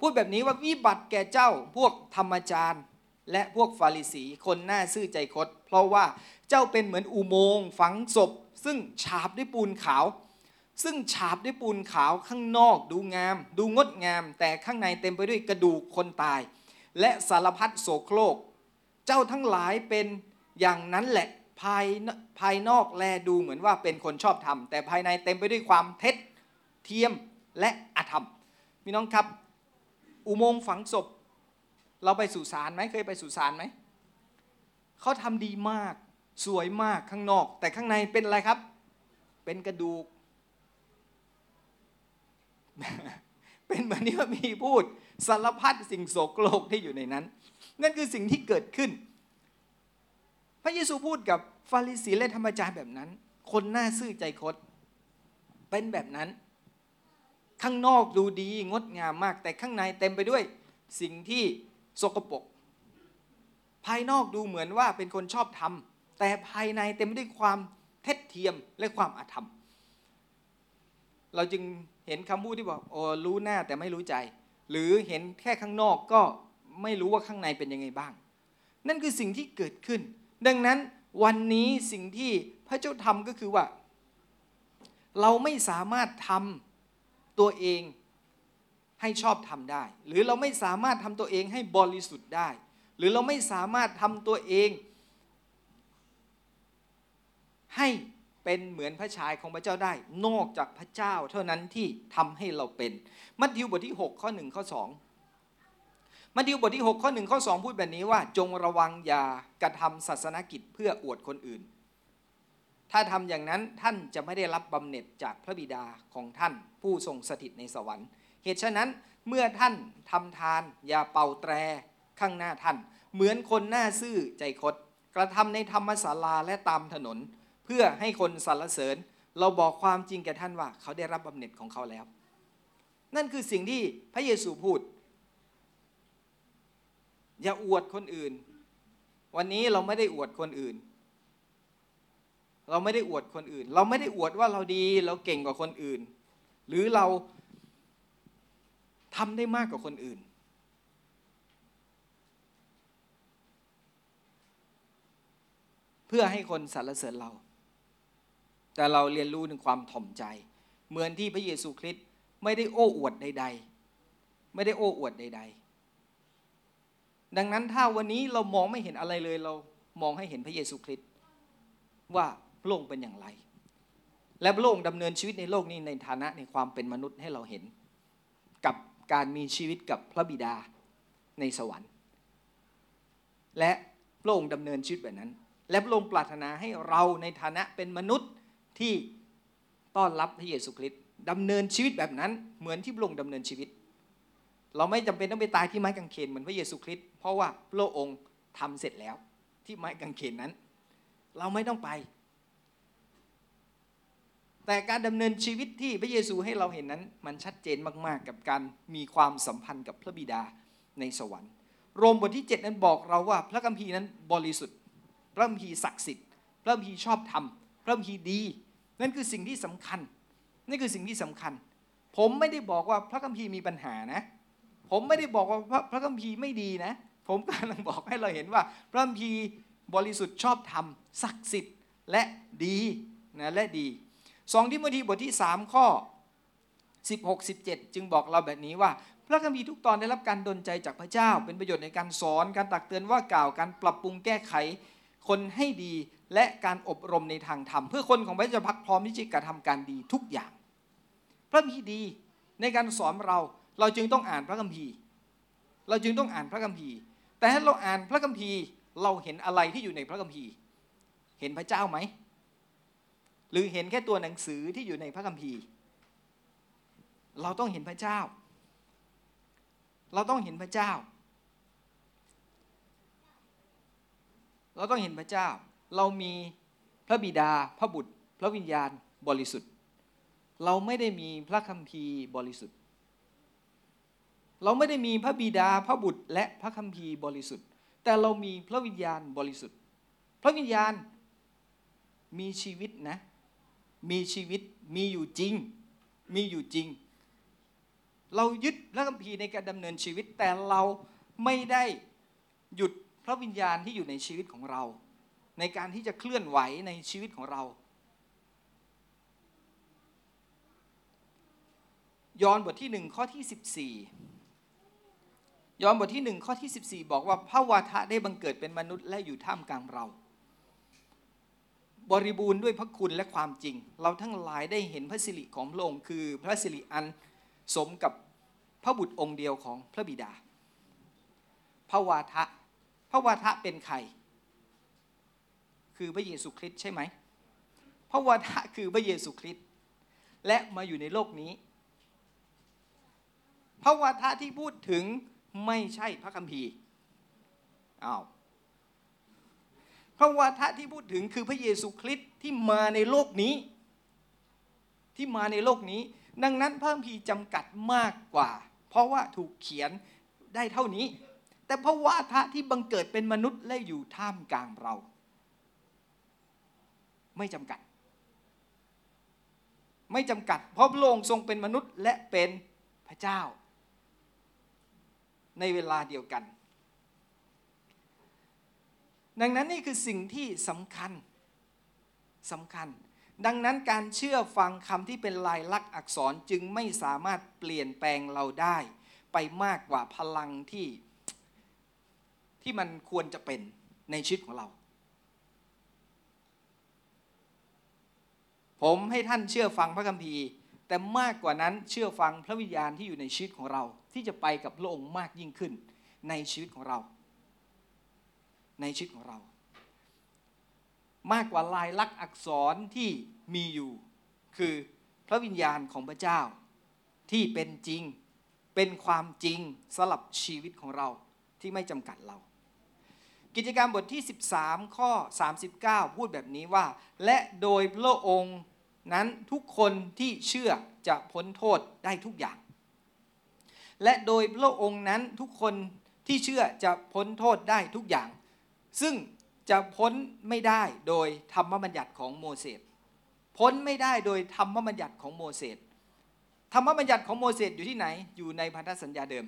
พูดแบบนี้ว่าวิบัติแก่เจ้าพวกธรรมจารย์ และพวกฟาริสีคนหน้าซื่อใจคดเพราะว่าเจ้าเป็นเหมือนอุโมงค์ฝังศพ ซึ่งฉาบด้วยปูนขาว ซึ่งฉาบด้วยปูนขาวข้างนอกดูงาม ดูงดงาม แต่ข้างในเต็มไปด้วยกระดูกคนตาย และสารพัดโสโครก เจ้าทั้งหลายเป็นอย่างนั้นแหละภายภายนอกแลดูเหมือนว่าเป็นคนชอบธรรม แต่ภายในเต็มไปด้วยความเท็จเทียมและอธรรมพี่น้องครับ อุโมงค์ฝังศพ เราไปสุสานไหมเคยไปสุสานไหมเขาทำดีมากสวยมากข้างนอก แต่ข้างในเป็นอะไรครับ เป็นกระดูก เป็นเหมือนที่พระมีพูดสารพัดสิ่งโสโครกที่อยู่ในนั้น นั่นคือสิ่งที่เกิดขึ้น พระเยซูพูดกับฟาริสีและธรรมจารย์แบบนั้น คนหน้าซื่อใจคดเป็นแบบนั้น ข้างนอกดูดีงดงามมาก แต่ข้างในเต็มไปด้วยสิ่งที่สกปรกภายนอกดูเหมือนว่าเป็นคนชอบทำแต่ภายในเต็มไปด้วยความเท็จเทียมและความอาธรรม เราจึงเห็นคำพูดที่บอกโอ้รู้หน้าแต่ไม่รู้ใจ หรือเห็นแค่ข้างนอกก็ไม่รู้ว่าข้างในเป็นยังไงบ้าง นั่นคือสิ่งที่เกิดขึ้น ดังนั้นวันนี้สิ่งที่พระเจ้าทำก็คือว่า เราไม่สามารถทำ ตัวเองให้ชอบทำได้ หรือเราไม่สามารถทำตัวเองให้บริสุทธิ์ได้ หรือเราไม่สามารถทำตัวเอง ให้เป็นเหมือนพระชายของพระเจ้าได้ นอกจากพระเจ้าเท่านั้นที่ทำให้เราเป็น มัทธิวบทที่ 6 ข้อ 1 ข้อ 2 มัทธิวบทที่ 6 ข้อ 1 ข้อ 2 พูดแบบนี้ว่า จงระวังอย่ากระทำศาสนกิจเพื่ออวดคนอื่น ถ้าทำอย่างนั้นท่านจะไม่ได้รับบำเหน็จจากพระบิดาของท่านผู้ทรงสถิตในสวรรค์ เหตุฉะนั้นเมื่อท่านทำทาน อย่าเป่าแตรข้างหน้าท่าน เหมือนคนหน้าซื่อใจคดกระทำในธรรมศาลาและตามถนน เพื่อให้คนสรรเสริญ เราบอกความจริงแก่ท่านว่า เขาได้รับบำเหน็จของเขาแล้ว นั่นคือสิ่งที่พระเยซูพูด อย่าอวดคนอื่น วันนี้เราไม่ได้อวดคนอื่น เราไม่ได้อวดคนอื่น เราไม่ได้อวดว่าเราดีเราเก่งกว่าคนอื่น หรือเราทำได้มากกว่าคนอื่น เพื่อให้คนสรรเสริญเรา แต่เราเรียนรู้ถึงความถ่อมใจ เหมือนที่พระเยซูคริสต์ไม่ได้โอ้อวดใด ๆ ไม่ได้โอ้อวดใด ๆ ดังนั้นถ้าวันนี้เรามองไม่เห็นอะไรเลยเรามองให้เห็นพระเยซูคริสต์ว่า พระองค์เป็นอย่างไร และพระองค์ดำเนินชีวิตในโลกนี้ในฐานะในความเป็นมนุษย์ให้เราเห็น กับการมีชีวิตกับพระบิดาในสวรรค์ และพระองค์ดำเนินชีวิตแบบนั้น และพระองค์ปรารถนาให้เราในฐานะเป็นมนุษย์ที่ต้อนรับพระเยซูคริสต์ดำเนินชีวิตแบบนั้น เหมือนที่พระองค์ดำเนินชีวิต เราไม่จำเป็นต้องไปตายที่ไม้กางเขนเหมือนพระเยซูคริสต์เพราะว่าพระองค์ทำเสร็จแล้วที่ไม้กางเขนนั้น เราไม่ต้องไป แต่การดำเนินชีวิตที่พระเยซูให้เราเห็นนั้น มันชัดเจนมากๆ กับการมีความสัมพันธ์กับพระบิดาในสวรรค์ โรมบทที่ 7 นั้นบอกเราว่า พระคัมภีร์นั้นบริสุทธิ์ พระคัมภีร์ศักดิ์สิทธิ์ พระคัมภีร์ชอบธรรม พระคัมภีร์ดี นั่นคือสิ่งที่สำคัญนี่คือสิ่งที่สำคัญ ผมไม่ได้บอกว่าพระคัมภีร์มีปัญหานะ ผมไม่ได้บอกว่าพระพระคัมภีร์ไม่ดีนะ ผมกำลังบอกให้เราเห็นว่า พระคัมภีร์บริสุทธิ์ชอบธรรมศักดิ์สิทธิ์และดีนะและดี สองทิโมธีบทที่ 3 ข้อ 16 17 จึงบอกเราแบบนี้ว่า พระคัมภีร์ทุกตอนได้รับการดลใจจากพระเจ้า เป็นประโยชน์ในการสอนการตักเตือนว่ากล่าวการปรับปรุงแก้ไข คนให้ดีและการอบรมในทางธรรม เพื่อคนของพระเจ้าพักพร้อมที่จะกระทำการดีทุกอย่าง พระคัมภีร์ดีในการสอนเราเราจึงต้องอ่านพระคัมภีร์ เราจึงต้องอ่านพระคัมภีร์ แต่ถ้าเราอ่านพระคัมภีร์เราเห็นอะไรที่อยู่ในพระคัมภีร์ เห็นพระเจ้าไหม หรือเห็นแค่ตัวหนังสือที่อยู่ในพระคัมภีร์ เราต้องเห็นพระเจ้า เราต้องเห็นพระเจ้า เราต้องเห็นพระเจ้า เรามีพระบิดา พระบุตร พระวิญญาณบริสุทธิ์ เราไม่ได้มีพระคัมภีร์บริสุทธิ์ เราไม่ได้มีพระบิดา พระบุตร และพระคัมภีร์บริสุทธิ์ แต่เรามีพระวิญญาณบริสุทธิ์ พระวิญญาณมีชีวิตนะ มีชีวิตมีอยู่จริง มีอยู่จริง เรายึดพระคัมภีร์ในการดำเนินชีวิต แต่เราไม่ได้หยุดพระวิญญาณที่อยู่ในชีวิตของเรา ในการที่จะเคลื่อนไหวในชีวิตของเรายอห์นบทที่หนึ่งข้อที่ 14ยอห์นบทที่หนึ่งข้อที่ 14 บอกว่าพระวาทะได้บังเกิดเป็นมนุษย์และอยู่ท่ามกลางเรา บริบูรณ์ด้วยพระคุณและความจริง เราทั้งหลายได้เห็นพระสิริของพระองค์คือพระสิริอันสมกับพระบุตรองค์เดียวของพระบิดา พระวาทะ พระวาทะเป็นใคร คือพระเยซูคริสต์ใช่ไหม พระวาทะคือพระเยซูคริสต์และมาอยู่ในโลกนี้ พระวาทะที่พูดถึงไม่ใช่พระคัมภีร์ อ้าว พระวาทะที่พูดถึงคือพระเยซูคริสต์ที่มาในโลกนี้ ที่มาในโลกนี้ ดังนั้นพระคัมภีร์จำกัดมากกว่า เพราะว่าถูกเขียนได้เท่านี้ แต่พระวาทะที่บังเกิดเป็นมนุษย์และอยู่ท่ามกลางเรา ไม่จำกัด ไม่จำกัด เพราะพระองค์ทรงเป็นมนุษย์และเป็นพระเจ้า ในเวลาเดียวกัน ดังนั้นนี่คือสิ่งที่สำคัญสำคัญ ดังนั้นการเชื่อฟังคำที่เป็นลายลักษณ์อักษรจึงไม่สามารถเปลี่ยนแปลงเราได้ ไปมากกว่าพลังที่ที่มันควรจะเป็นในชีวิตของเรา ผมให้ท่านเชื่อฟังพระคัมภีร์ แต่มากกว่านั้นเชื่อฟังพระวิญญาณที่อยู่ในชีวิตของเรา ที่จะไปกับพระองค์มากยิ่งขึ้นในชีวิตของเรา ในชีวิตของเรา มากกว่าลายลักษณ์อักษรที่มีอยู่ คือพระวิญญาณของพระเจ้าที่เป็นจริงเป็นความจริงสำหรับชีวิตของเราที่ไม่จำกัดเรา กิจการมบทที่ 13 ข้อ 39 พูดแบบนี้ว่า และโดยพระองค์นั้นทุกคนที่เชื่อจะพ้นโทษได้ทุกอย่าง และโดยพระองค์นั้นทุกคนที่เชื่อจะพ้นโทษได้ทุกอย่าง ซึ่งจะพ้นไม่ได้โดยธรรมบัญญัติของโมเสสพ้นไม่ได้โดยธรรมบัญญัติของโมเสสธรรมบัญญัติของโมเสสอยู่ที่ไหน อยู่ในพันธสัญญาเดิม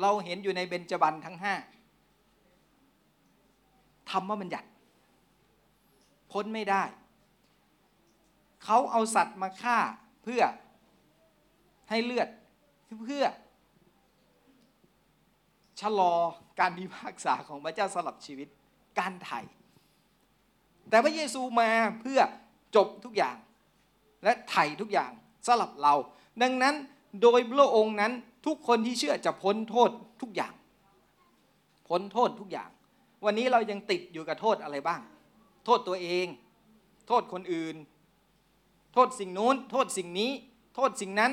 เราเห็นอยู่ในเบญจบันทั้งห้าธรรมบัญญัติ พ้นไม่ได้ เขาเอาสัตว์มาฆ่าเพื่อให้เลือดเพื่อชะลอ การพิพากษาของพระเจ้าสลับชีวิตการไถ่แต่พระเยซูมาเพื่อจบทุกอย่าง และไถ่ทุกอย่างสลับเรา ดังนั้นโดยพระองค์นั้นทุกคนที่เชื่อจะพ้นโทษทุกอย่าง พ้นโทษทุกอย่าง วันนี้เรายังติดอยู่กับโทษอะไรบ้าง โทษตัวเอง โทษคนอื่น โทษสิ่งนู้น โทษสิ่งนี้ โทษสิ่งนั้น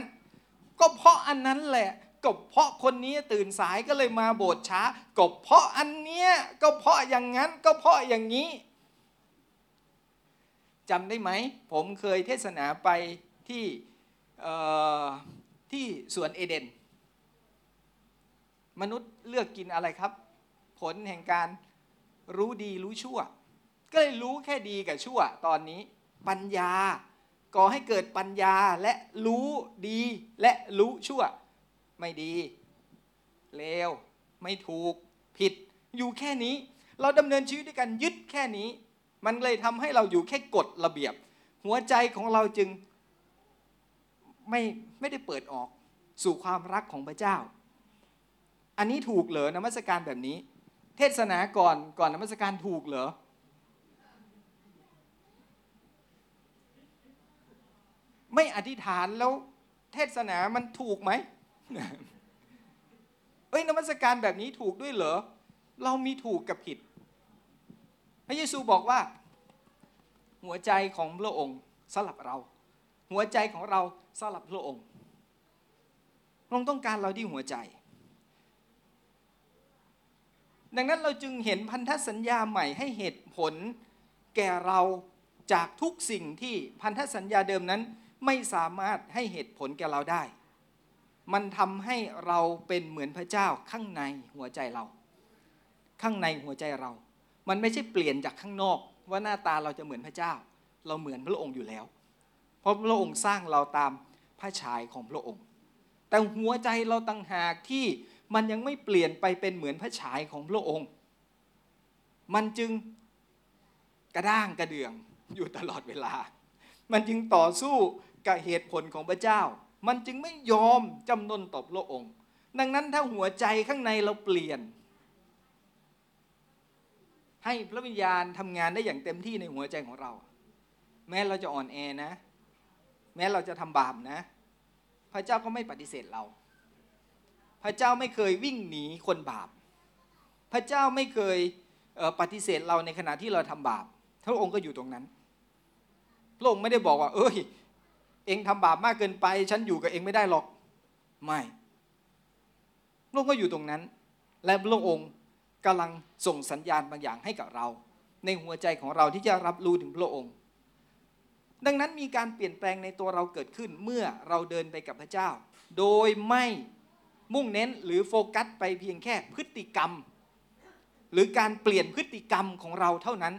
ก็เพราะอันนั้นแหละ ก็เพราะคนนี้ตื่นสายก็เลยมาโบสถ์ช้าก็เพราะอันเนี้ยก็เพราะอย่างนั้นก็เพราะอย่างนี้จำได้ไหม ผมเคยเทศนาไปที่ที่สวนเอเดน มนุษย์เลือกกินอะไรครับ ผลแห่งการรู้ดีรู้ชั่ว ก็เลยรู้แค่ดีกับชั่ว ตอนนี้ ปัญญาก่อให้เกิดปัญญาและรู้ดีและรู้ชั่ว ไม่ดี เลว ไม่ถูก ผิด อยู่แค่นี้ เราดำเนินชีวิตด้วยกันยึดแค่นี้ มันเลยทำให้เราอยู่แค่กฎระเบียบ หัวใจของเราจึงไม่ไม่ได้เปิดออกสู่ความรักของพระเจ้า อันนี้ถูกเหรอนมัสการแบบนี้ เทศนาก่อนก่อนนมัสการถูกเหรอไม่อธิษฐานแล้วเทศนามันถูกไหม เอ้ยนมัสการแบบนี้ถูกด้วยเหรอ เรามีถูกกับผิด พระเยซูบอกว่า หัวใจของพระองค์สลับเรา หัวใจของเราสลับพระองค์พระองค์ต้องการเราที่หัวใจ ดังนั้นเราจึงเห็นพันธสัญญาใหม่ให้เหตุผลแก่เราจากทุกสิ่งที่พันธสัญญาเดิมนั้นไม่สามารถให้เหตุผลแก่เราได้ มันทำให้เราเป็นเหมือนพระเจ้าข้างในหัวใจเรา ข้างในหัวใจเรา มันไม่ใช่เปลี่ยนจากข้างนอก ว่าหน้าตาเราจะเหมือนพระเจ้า เราเหมือนพระองค์อยู่แล้ว เพราะพระองค์สร้างเราตามพระฉายของพระองค์ แต่หัวใจเราต่างหากที่มันยังไม่เปลี่ยนไปเป็นเหมือนพระฉายของพระองค์ มันจึงกระด้างกระเดื่องอยู่ตลอดเวลา มันจึงต่อสู้กับเหตุผลของพระเจ้า มันจึงไม่ยอมจำนนต่อพระองค์ ดังนั้นถ้าหัวใจข้างในเราเปลี่ยน ให้พระวิญญาณทำงานได้อย่างเต็มที่ในหัวใจของเรา แม้เราจะอ่อนแอนะ แม้เราจะทำบาปนะ พระเจ้าก็ไม่ปฏิเสธเรา พระเจ้าไม่เคยวิ่งหนีคนบาป พระเจ้าไม่เคยเปฏิเสธเราในขณะที่เราทำบาปพระองค์ก็อยู่ตรงนั้น พระองค์ไม่ได้บอกว่า เอ้ย เองทำบาปมากเกินไป ฉันอยู่กับเองไม่ได้หรอก ไม่พระองค์ก็อยู่ตรงนั้น และพระองค์กำลังส่งสัญญาณบางอย่างให้กับเรา ในหัวใจของเราที่จะรับรู้ถึงพระองค์ ดังนั้นมีการเปลี่ยนแปลงในตัวเราเกิดขึ้นเมื่อเราเดินไปกับพระเจ้า โดยไม่มุ่งเน้นหรือโฟกัสไปเพียงแค่พฤติกรรม หรือการเปลี่ยนพฤติกรรมของเราเท่านั้น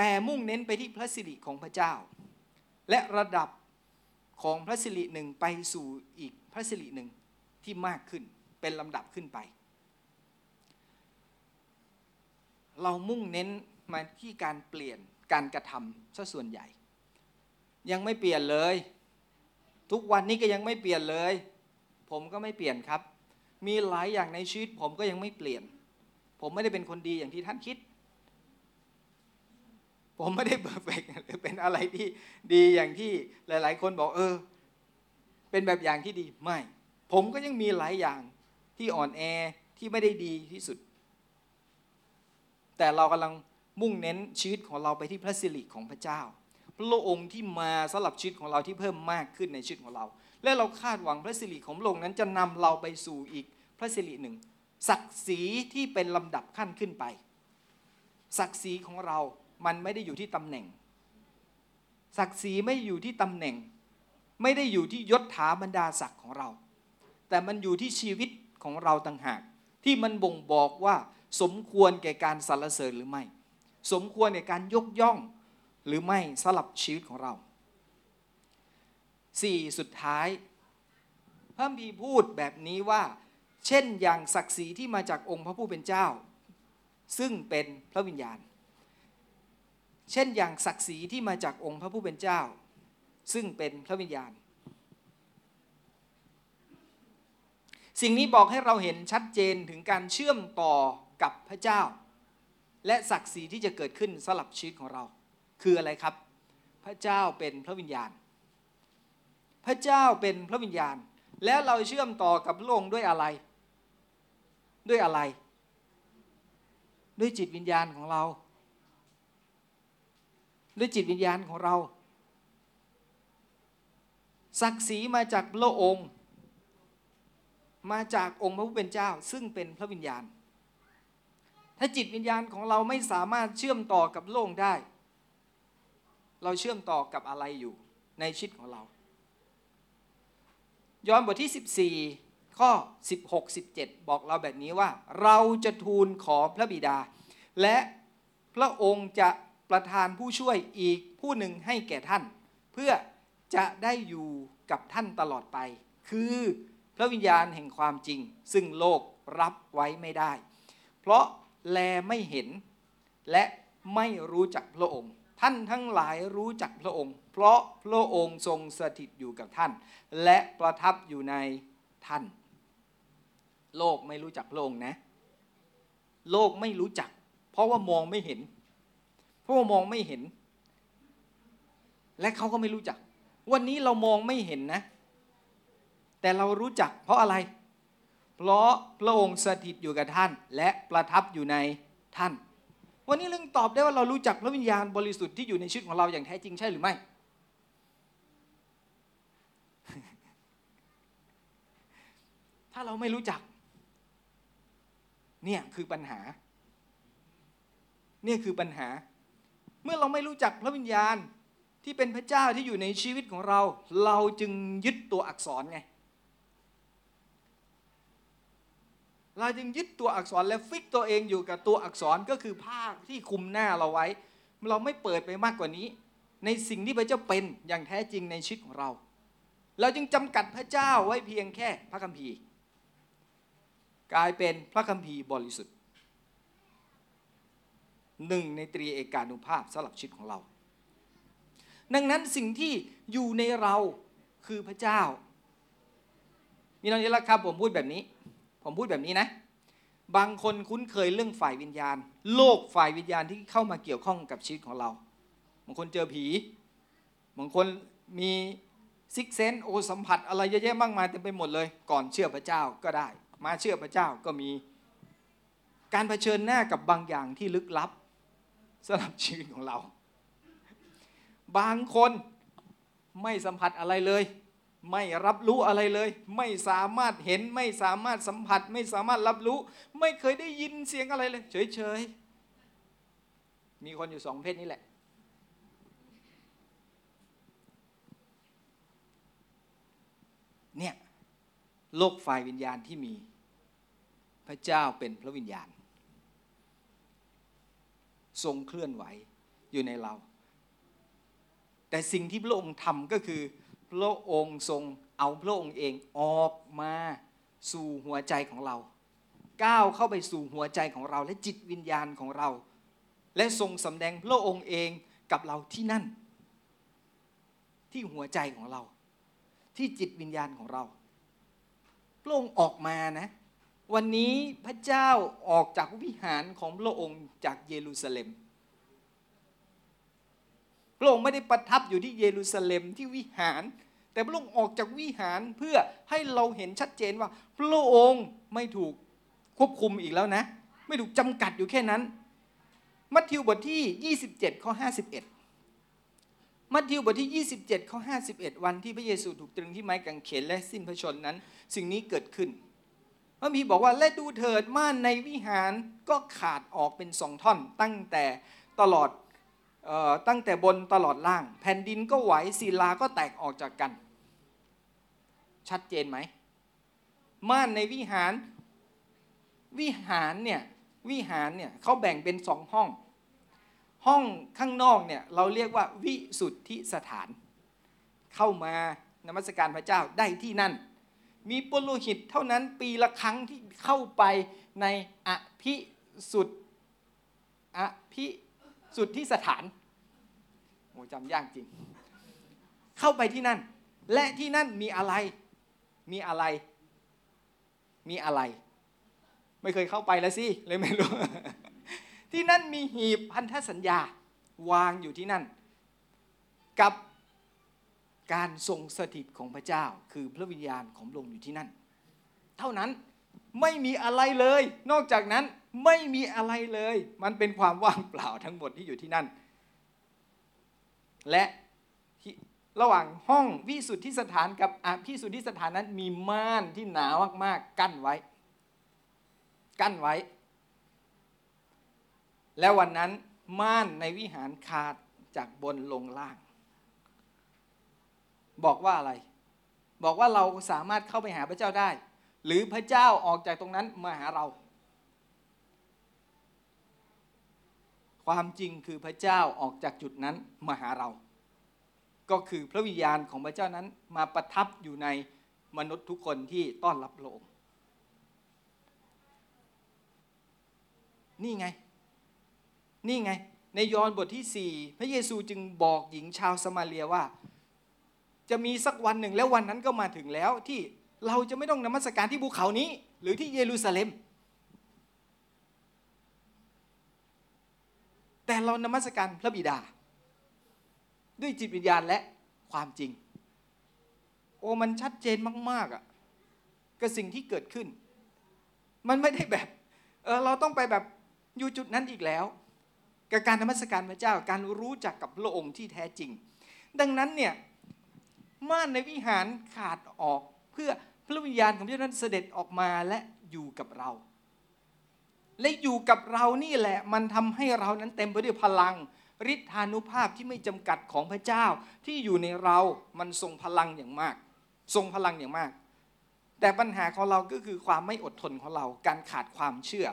แต่มุ่งเน้นไปที่พระสิริของพระเจ้า และระดับของพระสิริหนึ่งไปสู่อีกพระสิริหนึ่งที่มากขึ้นเป็นลำดับขึ้นไป เรามุ่งเน้นมาที่การเปลี่ยนการกระทำซะส่วนใหญ่ ยังไม่เปลี่ยนเลย ทุกวันนี้ก็ยังไม่เปลี่ยนเลย ผมก็ไม่เปลี่ยนครับ มีหลายอย่างในชีวิตผมก็ยังไม่เปลี่ยน ผมไม่ได้เป็นคนดีอย่างที่ท่านคิด ผมไม่ได้เ e อร์เฟกหรือเป็นอะไรที่ดีอย่างที่หลาย ๆ คนบอกเออ เป็นแบบอย่างที่ดีไม่ ผมก็ยังมีหลายอย่างที่อ่อนแอที่ไม่ได้ดีที่สุด แต่เรากำลังมุ่งเน้นชีวิตของเราไปที่พระสิริของพระเจ้า พระองค์ที่มาสำหรับชีวิตของเราที่เพิ่มมากขึ้นในชีวิตของเรา และเราคาดหวังพระสิริของพระองค์นั้นจะนำเราไปสู่อีกพระสิริหนึ่งศักดิ์ศรีที่เป็นลำดับขั้นขึ้นไป ศักดิ์ศรีของเรา มันไม่ได้อยู่ที่ตำแหน่ง ศักดิ์ศรีไม่อยู่ที่ตำแหน่ง ไม่ได้อยู่ที่ยศถาบรรดาศักดิ์ของเรา แต่มันอยู่ที่ชีวิตของเราต่างหาก ที่มันบ่งบอกว่า สมควรแก่การสรรเสริญหรือไม่ สมควรแก่การยกย่องหรือไม่สลับชีวิตของเราสี่สุดท้าย พระมีพูดแบบนี้ว่า เช่นอย่างศักดิ์ศรีที่มาจากองค์พระผู้เป็นเจ้า ซึ่งเป็นพระวิญญาณ เช่นอย่างศักดิ์ศรีที่มาจากองค์พระผู้เป็นเจ้า ซึ่งเป็นพระวิญญาณ สิ่งนี้บอกให้เราเห็นชัดเจนถึงการเชื่อมต่อกับพระเจ้า และศักดิ์ศรีที่จะเกิดขึ้นสลับชีวิตของเรา คืออะไรครับ พระเจ้าเป็นพระวิญญาณ พระเจ้าเป็นพระวิญญาณ แล้วเราเชื่อมต่อกับพระองค์ด้วยอะไร ด้วยอะไร ด้วยจิตวิญญาณของเรา ด้วยจิตวิญญาณของเรา ศักดิ์ศรีมาจากพระองค์ มาจากองค์พระผู้เป็นเจ้า ซึ่งเป็นพระวิญญาณ ถ้าจิตวิญญาณของเราไม่สามารถเชื่อมต่อกับโลกได้ เราเชื่อมต่อกับอะไรอยู่ในชีวิตของเรา ย้อนบทที่ 14 ข้อ 16 17 บอกเราแบบนี้ว่า เราจะทูลขอพระบิดา และพระองค์จะ ประทานผู้ช่วยอีกผู้หนึ่งให้แก่ท่าน เพื่อจะได้อยู่กับท่านตลอดไป คือพระวิญญาณแห่งความจริง ซึ่งโลกรับไว้ไม่ได้ เพราะแลไม่เห็นและไม่รู้จักพระองค์ ท่านทั้งหลายรู้จักพระองค์ เพราะพระองค์ทรงสถิตอยู่กับท่าน และประทับอยู่ในท่าน โลกไม่รู้จักพระองค์นะ โลกไม่รู้จัก เพราะว่ามองไม่เห็น ราะว่ามองไม่เห็น และเขาก็ไม่รู้จัก วันนี้เรามองไม่เห็นนะ แต่เรารู้จัก เพราะอะไร เพราะพระองค์สถิตอยู่กับท่าน และประทับอยู่ในท่าน วันนี้เรื่องตอบได้ว่าเรารู้จักพระวิญญาณบริสุทธิ์ที่อยู่ในชีวิตของเราอย่างแท้จริงใช่หรือไม่ถ้าเราไม่รู้จัก เนี่ยคือปัญหา เนี่ยคือปัญหา เมื่อเราไม่รู้จักพระวิญญาณที่เป็นพระเจ้าที่อยู่ในชีวิตของเรา เราจึงยึดตัวอักษรไง เราจึงยึดตัวอักษรและฟิกตัวเองอยู่กับตัวอักษรก็คือผ้าที่คุมหน้าเราไว้ เราไม่เปิดไปมากกว่านี้ ในสิ่งที่พระเจ้าเป็นอย่างแท้จริงในชีวิตของเรา เราจึงจำกัดพระเจ้าไว้เพียงแค่พระคัมภีร์ กลายเป็นพระคัมภีร์บริสุทธิ์ หนึ่งในตรีเอกานุภาพสำหรับชีวิตของเรา ดังนั้นสิ่งที่อยู่ในเราคือพระเจ้า มีน้องนี้ละครับผมพูดแบบนี้ ผมพูดแบบนี้นะ บางคนคุ้นเคยเรื่องฝ่ายวิญญาณ โลกฝ่ายวิญญาณที่เข้ามาเกี่ยวข้องกับชีวิตของเรา บางคนเจอผี บางคนมีซิกเซนโอสัมผัสอะไรเยอะแยะมากมายเต็มไปหมดเลย ก่อนเชื่อพระเจ้าก็ได้ มาเชื่อพระเจ้าก็มี การเผชิญหน้ากับบางอย่างที่ลึกลับ สำหรับชีวิตของเรา บางคนไม่สัมผัสอะไรเลย ไม่รับรู้อะไรเลย ไม่สามารถเห็นไม่สามารถสัมผัส ไม่สามารถรับรู้ ไม่เคยได้ยินเสียงอะไรเลย เฉยๆมีคนอยู่สองเพศนี้แหละ เนี่ยโลกฝ่ายวิญญาณที่มี พระเจ้าเป็นพระวิญญาณ ทรงเคลื่อนไหวอยู่ในเรา แต่สิ่งที่พระองค์ทำก็คือพระองค์ทรงเอาพระองค์เองออกมาสู่หัวใจของเรา ก้าวเข้าไปสู่หัวใจของเรา และจิตวิญญาณของเรา และทรงสำแดงพระองค์เองกับเราที่นั่น ที่หัวใจของเรา ที่จิตวิญญาณของเรา พระองค์ออกมานะ วันนี้พระเจ้าออกจากวิหารของพระองค์จากเยรูซาเล็ม พระองค์ไม่ได้ประทับอยู่ที่เยรูซาเล็มที่วิหาร แต่พระองค์ออกจากวิหารเพื่อให้เราเห็นชัดเจนว่า พระองค์ไม่ถูกควบคุมอีกแล้วนะ ไม่ถูกจำกัดอยู่แค่นั้น มัทธิวบทที่ 27ข้อ51 มัทธิวบทที่ 27ข้อ51 วันที่พระเยซูถูกตรึงที่ไม้กางเขนและสิ้นพระชนนั้น สิ่งนี้เกิดขึ้น พระมีบอกว่าและดูเถิดม่านในวิหารก็ขาดออกเป็นสองท่อน ตั้งแต่ตลอดเออตั้งแต่บนตลอดล่าง แผ่นดินก็ไหวศิลาก็แตกออกจากกัน ชัดเจนไหมม่านในวิหารวิหารเนี่ยวิหารเนี่ยเขาแบ่งเป็นสองห้อง ห้องข้างนอกเนี่ยเราเรียกว่าวิสุทธิสถาน เข้ามานมัสการพระเจ้าได้ที่นั่น มีปุโรหิตเท่านั้นปีละครั้งที่เข้าไปในอภิสุทธิอภิสุทธิสถานโอ้จำยากจริง เข้าไปที่นั่น และที่นั่นมีอะไร มีอะไร มีอะไร ไม่เคยเข้าไปแล้วสิเลยไม่รู้ ที่นั่นมีหีบพันธสัญญา วางอยู่ที่นั่น กับ การทรงสถิตของพระเจ้า คือพระวิญญาณของพระองค์อยู่ที่นั่น เท่านั้นไม่มีอะไรเลย นอกจากนั้นไม่มีอะไรเลย มันเป็นความว่างเปล่าทั้งหมดที่อยู่ที่นั่น และระหว่างห้องวิสุทธิสถานกับอภิสุทธิสถานนั้นมีม่านที่หนาวมากๆ กั้นไว้ กั้นไว้ และวันนั้นม่านในวิหารขาดจากบนลงล่าง บอกว่าอะไร บอกว่าเราสามารถเข้าไปหาพระเจ้าได้ หรือพระเจ้าออกจากตรงนั้นมาหาเรา ความจริงคือพระเจ้าออกจากจุดนั้นมาหาเรา ก็คือพระวิญญาณของพระเจ้านั้นมาประทับอยู่ในมนุษย์ทุกคนที่ต้อนรับพระองค์นี่ไง นี่ไง ในยอห์นบทที่ 4 พระเยซูจึงบอกหญิงชาวสมาเรียว่า จะมีสักวันหนึ่งแล้ววันนั้นก็มาถึงแล้วที่เราจะไม่ต้องนมัสการที่ภูเขานี้ หรือที่เยรูซาเล็ม แต่เรานมัสการพระบิดา ด้วยจิตวิญญาณและความจริง โอ้มันชัดเจนมาก ๆอะกับสิ่งที่เกิดขึ้น มันไม่ได้แบบเออเราต้องไปแบบอยู่จุดนั้นอีกแล้ว กับการนมัสการพระเจ้าการรู้จักกับพระองค์ที่แท้จริง ดังนั้นเนี่ย ม่านในวิหารขาดออกเพื่อพระวิญญาณของพระเจ้านั้นเสด็จออกมาและอยู่กับเรา และอยู่กับเรานี่แหละ มันทำให้เรานั้นเต็มไปด้วยพลังฤทธานุภาพที่ไม่จำกัดของพระเจ้าที่อยู่ในเรามันทรงพลังอย่างมาก ทรงพลังอย่างมาก แต่ปัญหาของเราก็คือความไม่อดทนของเรา การขาดความเชื่อ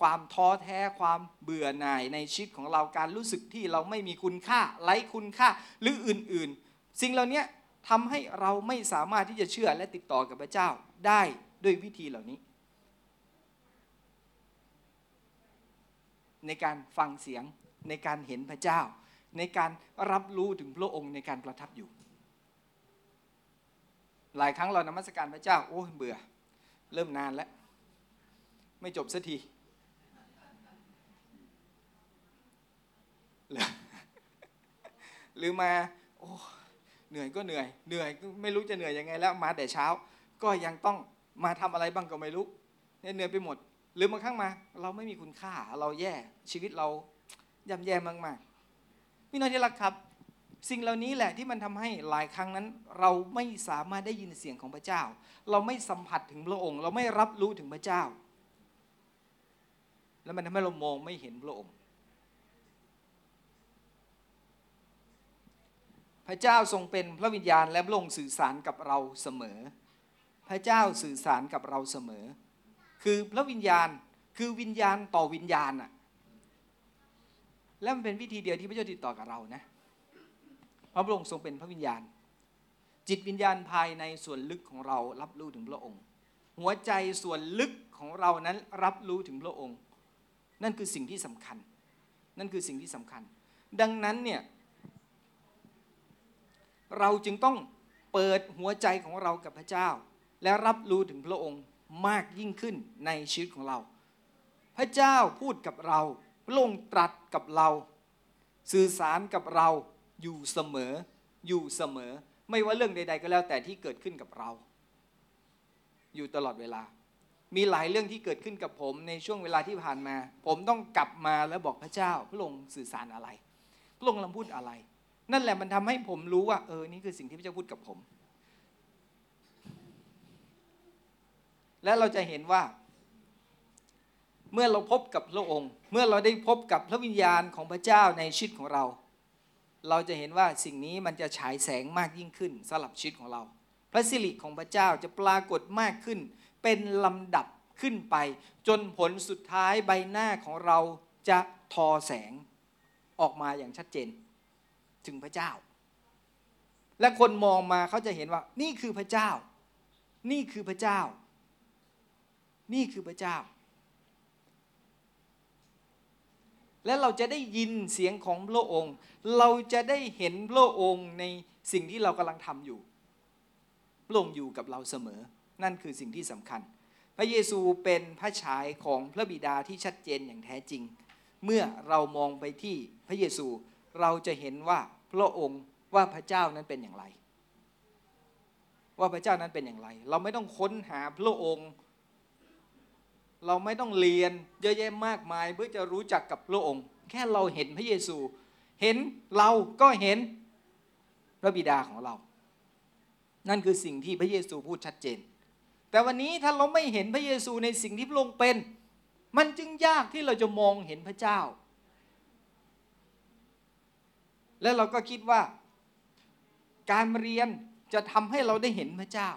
ความท้อแท้ความเบื่อหน่ายในชีวิตของเราการรู้สึกที่เราไม่มีคุณค่าไร้คุณค่าหรืออื่นๆ สิ่งเหล่านี้ ทำให้เราไม่สามารถที่จะเชื่อและติดต่อกับพระเจ้าได้ด้วยวิธีเหล่านี้ ในการฟังเสียงในการเห็นพระเจ้า ในการรับรู้ถึงพระองค์ในการประทับอยู่ หลายครั้งเรานมัสการพระเจ้า โอ้เบื่อ เริ่มนานแล้ว ไม่จบสักทีหรือมา โอ้ เหนื่อยก็เหนื่อยเหนื่อยก็ไม่รู้จะเหนื่อยยังไงแล้วมาแต่เช้า ก็ยังต้องมาทำอะไรบ้างก็ไม่รู้เนี่ยเหนื่อยไปหมด หรือบางครั้งมา เราไม่มีคุณค่าเราแย่ชีวิตเราย่ำแย่มากๆพี่น้องที่รักครับ สิ่งเหล่านี้แหละที่มันทำให้หลายครั้งนั้น เราไม่สามารถได้ยินเสียงของพระเจ้า เราไม่สัมผัสถึงพระองค์ เราไม่รับรู้ถึงพระเจ้า แล้วมันทำให้เรามองไม่เห็นพระองค์ พระเจ้าทรงเป็นพระวิญญาณและพระองค์สื่อสารกับเราเสมอ พระเจ้าสื่อสารกับเราเสมอ คือพระวิญญาณคือวิญญาณต่อวิญญาณอะและมันเป็นวิธีเดียวที่พระเจ้าติดต่อกับเรานะเพราะพระองค์ทรงเป็นพระวิญญาณ จิตวิญญาณภายในส่วนลึกของเรารับรู้ถึงพระองค์ หัวใจส่วนลึกของเรานั้นรับรู้ถึงพระองค์ นั่นคือสิ่งที่สำคัญ นั่นคือสิ่งที่สำคัญ ดังนั้นเนี่ย เราจึงต้องเปิดหัวใจของเรากับพระเจ้า และรับรู้ถึงพระองค์มากยิ่งขึ้นในชีวิตของเรา พระเจ้าพูดกับเราพระองค์ตรัสกับเรา สื่อสารกับเราอยู่เสมออยู่เสมอ ไม่ว่าเรื่องใด ๆ ก็แล้วแต่ที่เกิดขึ้นกับเรา อยู่ตลอดเวลา มีหลายเรื่องที่เกิดขึ้นกับผมในช่วงเวลาที่ผ่านมา ผมต้องกลับมาแล้วบอกพระเจ้า พระองค์สื่อสารอะไร พระองค์กำพูดอะไร นั่นแหละมันทำให้ผมรู้ว่า เออ นี่คือสิ่งที่พระเจ้าพูดกับผม และเราจะเห็นว่า เมื่อเราพบกับพระองค์ เมื่อเราได้พบกับพระวิญญาณของพระเจ้าในชีวิตของเรา เราจะเห็นว่าสิ่งนี้มันจะฉายแสงมากยิ่งขึ้นสำหรับชีวิตของเรา พระสิริของพระเจ้าจะปรากฏมากขึ้น เป็นลำดับขึ้นไป จนผลสุดท้ายใบหน้าของเราจะทอแสงออกมาอย่างชัดเจน ถึงพระเจ้า และคนมองมาเขาจะเห็นว่า นี่คือพระเจ้า นี่คือพระเจ้า นี่คือพระเจ้า และเราจะได้ยินเสียงของพระองค์ เราจะได้เห็นพระองค์ในสิ่งที่เรากำลังทำอยู่พระองค์อยู่กับเราเสมอ นั่นคือสิ่งที่สำคัญ พระเยซูเป็นพระฉายของพระบิดาที่ชัดเจนอย่างแท้จริง เมื่อเรามองไปที่พระเยซูเราจะเห็นว่า พระองค์ว่าพระเจ้านั้นเป็นอย่างไร ว่าพระเจ้านั้นเป็นอย่างไร เราไม่ต้องค้นหาพระองค์ เราไม่ต้องเรียนเยอะแยะมากมายเพื่อจะรู้จักกับพระองค์ แค่เราเห็นพระเยซู เห็นเราก็เห็นพระบิดาของเรา นั่นคือสิ่งที่พระเยซูพูดชัดเจน แต่วันนี้ถ้าเราไม่เห็นพระเยซูในสิ่งที่พระองค์เป็น มันจึงยากที่เราจะมองเห็นพระเจ้า และเราก็คิดว่า การเรียนจะทำให้เราได้เห็นพระเจ้า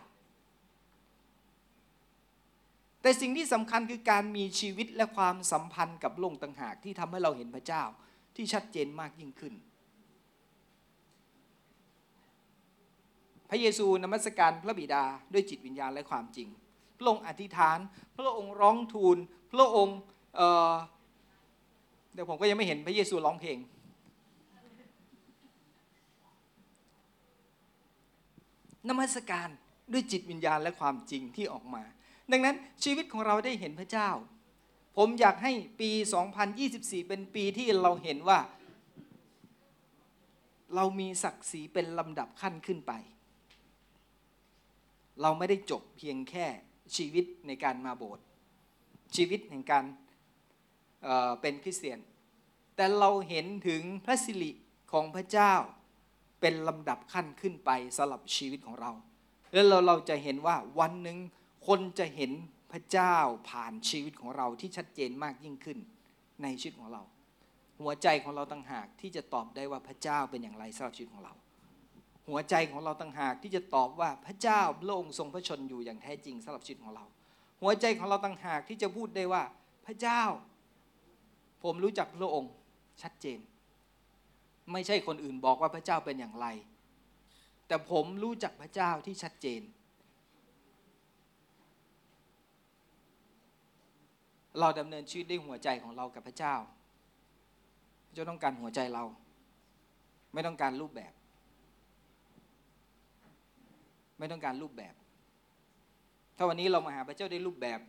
แต่สิ่งที่สำคัญคือการมีชีวิตและความสัมพันธ์กับโลกต่างหากที่ทำให้เราเห็นพระเจ้าที่ชัดเจนมากยิ่งขึ้น พระเยซูนมัสการพระบิดาด้วยจิตวิญญาณและความจริง พระองค์อธิษฐาน พระองค์ร้องทูล พระองค์เเดี๋ยวผมก็ยังไม่เห็นพระเยซูร้องเพลง นมัสการด้วยจิตวิญญาณและความจริงที่ออกมา ดังนั้นชีวิตของเราได้เห็นพระเจ้า ผมอยากให้ปี 2024 เป็นปีที่เราเห็นว่า เรามีศักดิ์ศรีเป็นลำดับขั้นขึ้นไป เราไม่ได้จบเพียงแค่ชีวิตในการมาโบสถ์ชีวิตแห่งการเเป็นคริสเตียน แต่เราเห็นถึงพระสิริของพระเจ้า เป็นลำดับขั้นขึ้นไปสำหรับชีวิตของเรา แล้วเราเราจะเห็นว่าวันหนึ่งคนจะเห็นพระเจ้าผ่านชีวิตของเราที่ชัดเจนมากยิ่งขึ้นในชีวิตของเรา หัวใจของเราต่างหากที่จะตอบได้ว่าพระเจ้าเป็นอย่างไรสำหรับชีวิตของเรา หัวใจของเราต่างหากที่จะตอบว่าพระเจ้าพระองค์ทรงพระชนอยู่อย่างแท้จริงสำหรับชีวิตของเรา หัวใจของเราต่างหากที่จะพูดได้ว่า พระเจ้า ผมรู้จักพระองค์ชัดเจน ไม่ใช่คนอื่นบอกว่าพระเจ้าเป็นอย่างไร แต่ผมรู้จักพระเจ้าที่ชัดเจน เราดำเนินชีวิตด้วยหัวใจของเรากับพระเจ้าพระเจ้าต้องการหัวใจเรา ไม่ต้องการรูปแบบ ไม่ต้องการรูปแบบ ถ้าวันนี้เรามาหาพระเจ้าได้รูปแบบ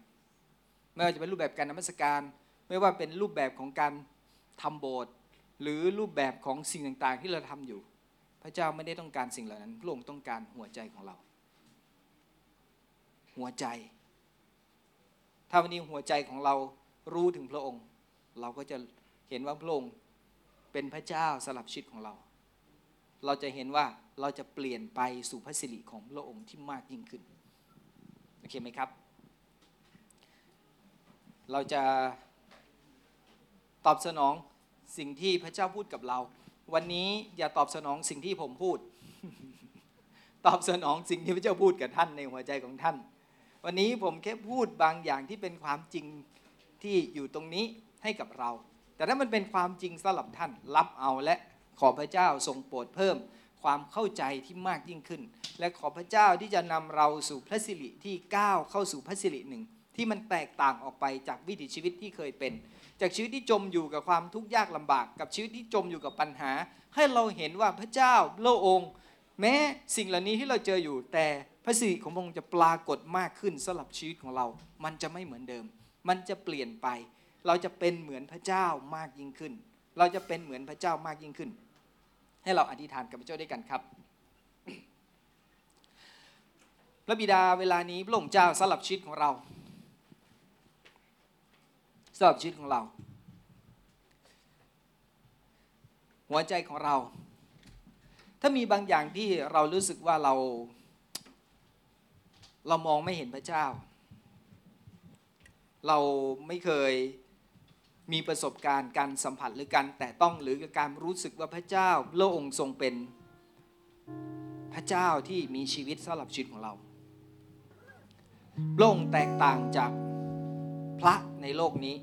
ไม่ว่าจะเป็นรูปแบบการนมัสการ ไม่ว่าเป็นรูปแบบของการทำโบสถ์ หรือรูปแบบของสิ่งต่างๆ ที่เราทำอยู่ พระเจ้าไม่ได้ต้องการสิ่งเหล่านั้น พระองค์ต้องการหัวใจของเรา หัวใจ ถ้าวันนี้หัวใจของเรารู้ถึงพระองค์ เราก็จะเห็นว่าพระองค์เป็นพระเจ้าสลับชีวิตของเรา เราจะเห็นว่าเราจะเปลี่ยนไปสู่พระสิริของพระองค์ที่มากยิ่งขึ้น โอเคไหมครับ เราจะตอบสนอง สิ่งที่พระเจ้าพูดกับเรา วันนี้อย่าตอบสนองสิ่งที่ผมพูด ตอบสนองสิ่งที่พระเจ้าพูดกับท่านในหัวใจของท่าน วันนี้ผมแค่พูดบางอย่างที่เป็นความจริงที่อยู่ตรงนี้ให้กับเรา แต่ถ้ามันเป็นความจริงสำหรับท่านรับเอาและขอพระเจ้าทรงโปรดเพิ่มความเข้าใจที่มากยิ่งขึ้น และขอพระเจ้าที่จะนำเราสู่พระสิริที่ก้าวเข้าสู่พระสิริหนึ่งที่มันแตกต่างออกไปจากวิถีชีวิตที่เคยเป็น จากชีวิตที่จมอยู่กับความทุกข์ยากลำบาก กับชีวิตที่จมอยู่กับปัญหา ให้เราเห็นว่าพระเจ้าพระองค์ แม้สิ่งเหล่านี้ที่เราเจออยู่ แต่พระสิริของพระองค์จะปรากฏมากขึ้นสำหรับชีวิตของเรา มันจะไม่เหมือนเดิม มันจะเปลี่ยนไป เราจะเป็นเหมือนพระเจ้ามากยิ่งขึ้น เราจะเป็นเหมือนพระเจ้ามากยิ่งขึ้น ให้เราอธิษฐานกับพระเจ้าด้วยกันครับพระบิดาเวลานี้พระองค์เจ้าสำหรับชีวิตของเรา สำหรับชีวิตของเรา หัวใจของเรา ถ้ามีบางอย่างที่เรารู้สึกว่าเรา เรามองไม่เห็นพระเจ้า เราไม่เคยมีประสบการณ์การสัมผัสหรือการแตะต้องหรือการรู้สึกว่าพระเจ้าพระองค์ทรงเป็นพระเจ้าที่มีชีวิตสำหรับชีวิตของเราพระองค์แตกต่างจากพระในโลกนี้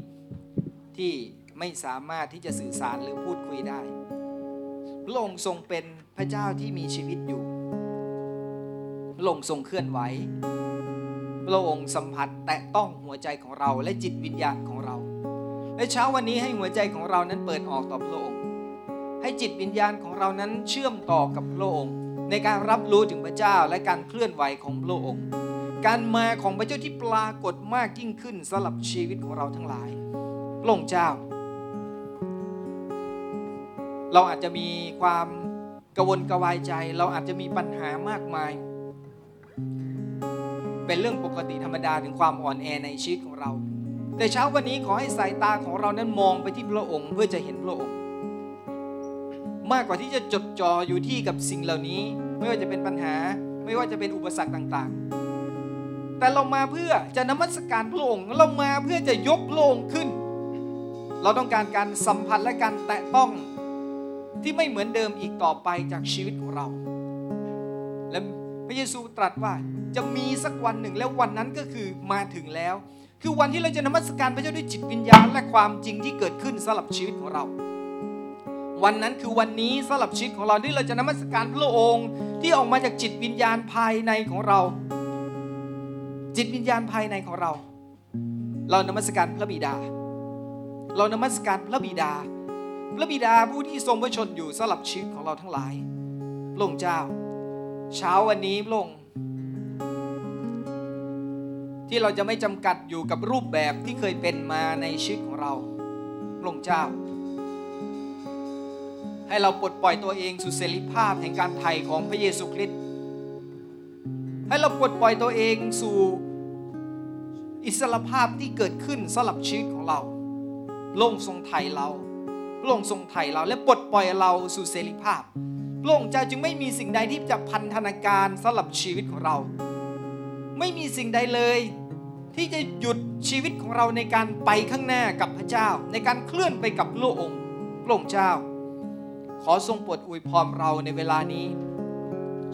ที่ไม่สามารถที่จะสื่อสารหรือพูดคุยได้ พระองค์ทรงเป็นพระเจ้าที่มีชีวิตอยู่ พระองค์ทรงเคลื่อนไหว พระองค์สัมผัสแตะต้องหัวใจของเราและจิตวิญญาณของเรา และเช้าวันนี้ให้หัวใจของเรานั้นเปิดออกต่อพระองค์ ให้จิตวิญญาณของเรานั้นเชื่อมต่อกับพระองค์ ในการรับรู้ถึงพระเจ้าและการเคลื่อนไหวของพระองค์ การมาของพระเจ้าที่ปรากฏมากยิ่งขึ้นสำหรับชีวิตของเราทั้งหลาย ระองค์เจ้า เราอาจจะมีความกวนกระวายใจ เราอาจจะมีปัญหามากมาย เป็นเรื่องปกติธรรมดาถึงความอ่อนแอในชีวิตของเรา แต่เช้าวันนี้ขอให้สายตาของเรานั้นมองไปที่พระองค์เพื่อจะเห็นพระองค์ มากกว่าที่จะจดจ่ออยู่ที่กับสิ่งเหล่านี้ ไม่ว่าจะเป็นปัญหา ไม่ว่าจะเป็นอุปสรรคต่างๆ แต่เรามาเพื่อจะนมัสการพระองค์เรามาเพื่อจะยกพระองค์ขึ้น เราต้องการการสัมผัสและการแตะต้องที่ไม่เหมือนเดิมอีกต่อไปจากชีวิตของเรา และพระเยซูตรัสว่าจะมีสักวันหนึ่งแล้ววันนั้นก็คือมาถึงแล้ว คือวันที่เราจะนมัสการพระเจ้าด้วยจิตวิญญาณและความจริงที่เกิดขึ้นสำหรับชีวิตของเรา วันนั้นคือวันนี้สำหรับชีวิตของเราที่เราจะนมัสการพระองค์ที่ออกมาจากจิตวิญญาณภายในของเรา จิตวิญญาณภายในของเรา เรานมัสการพระบิดา เรานมัสการพระบิดา พระบิดาผู้ที่ทรงพระชนอยู่สำหรับชีวิตของเราทั้งหลายพระองค์เจ้า เช้าวันนี้พระองค์ที่เราจะไม่จำกัดอยู่กับรูปแบบที่เคยเป็นมาในชีวิตของเราพระองค์เจ้า ให้เราปลดปล่อยตัวเองสู่เสรีภาพแห่งการไถ่ของพระเยซูคริสต์ให้เราปลดปล่อยตัวเองสู่อิสรภาพที่เกิดขึ้นสำหรับชีวิตของเรา พระองค์ทรงไถ่เราพระองค์ทรงไถ่เราและปลดปล่อยเราสู่เสรีภาพพระองค์เจ้าจึงไม่มีสิ่งใดที่จะพันธนาการสำหรับชีวิตของเรา ไม่มีสิ่งใดเลย ที่จะหยุดชีวิตของเราในการไปข้างหน้ากับพระเจ้า ในการเคลื่อนไปกับพระองค์พระองค์เจ้า ขอทรงโปรดอวยพรเราในเวลานี้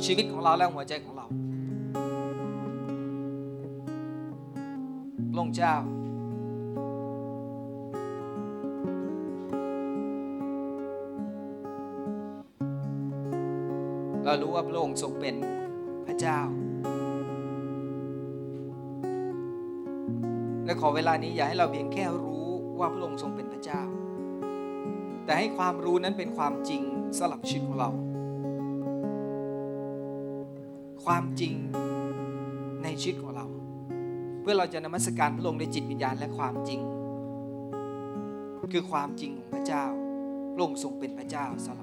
ชีวิตของเราและหัวใจของเราพระองค์เจ้า เรารู้ว่าพระองค์ทรงเป็นพระเจ้า และขอเวลานี้อย่าให้เราเพียงแค่รู้ว่าพระองค์ทรงเป็นพระเจ้า แต่ให้ความรู้นั้นเป็นความจริงสำหรับชีวิตของเรา ความจริงในชีวิตของเรา เพื่อเราจะนมัสการพระองค์ด้วยจิตวิญญาณและความจริง คือความจริงของพระเจ้าพระองค์ทรงเป็นพระเจ้าสำหรับ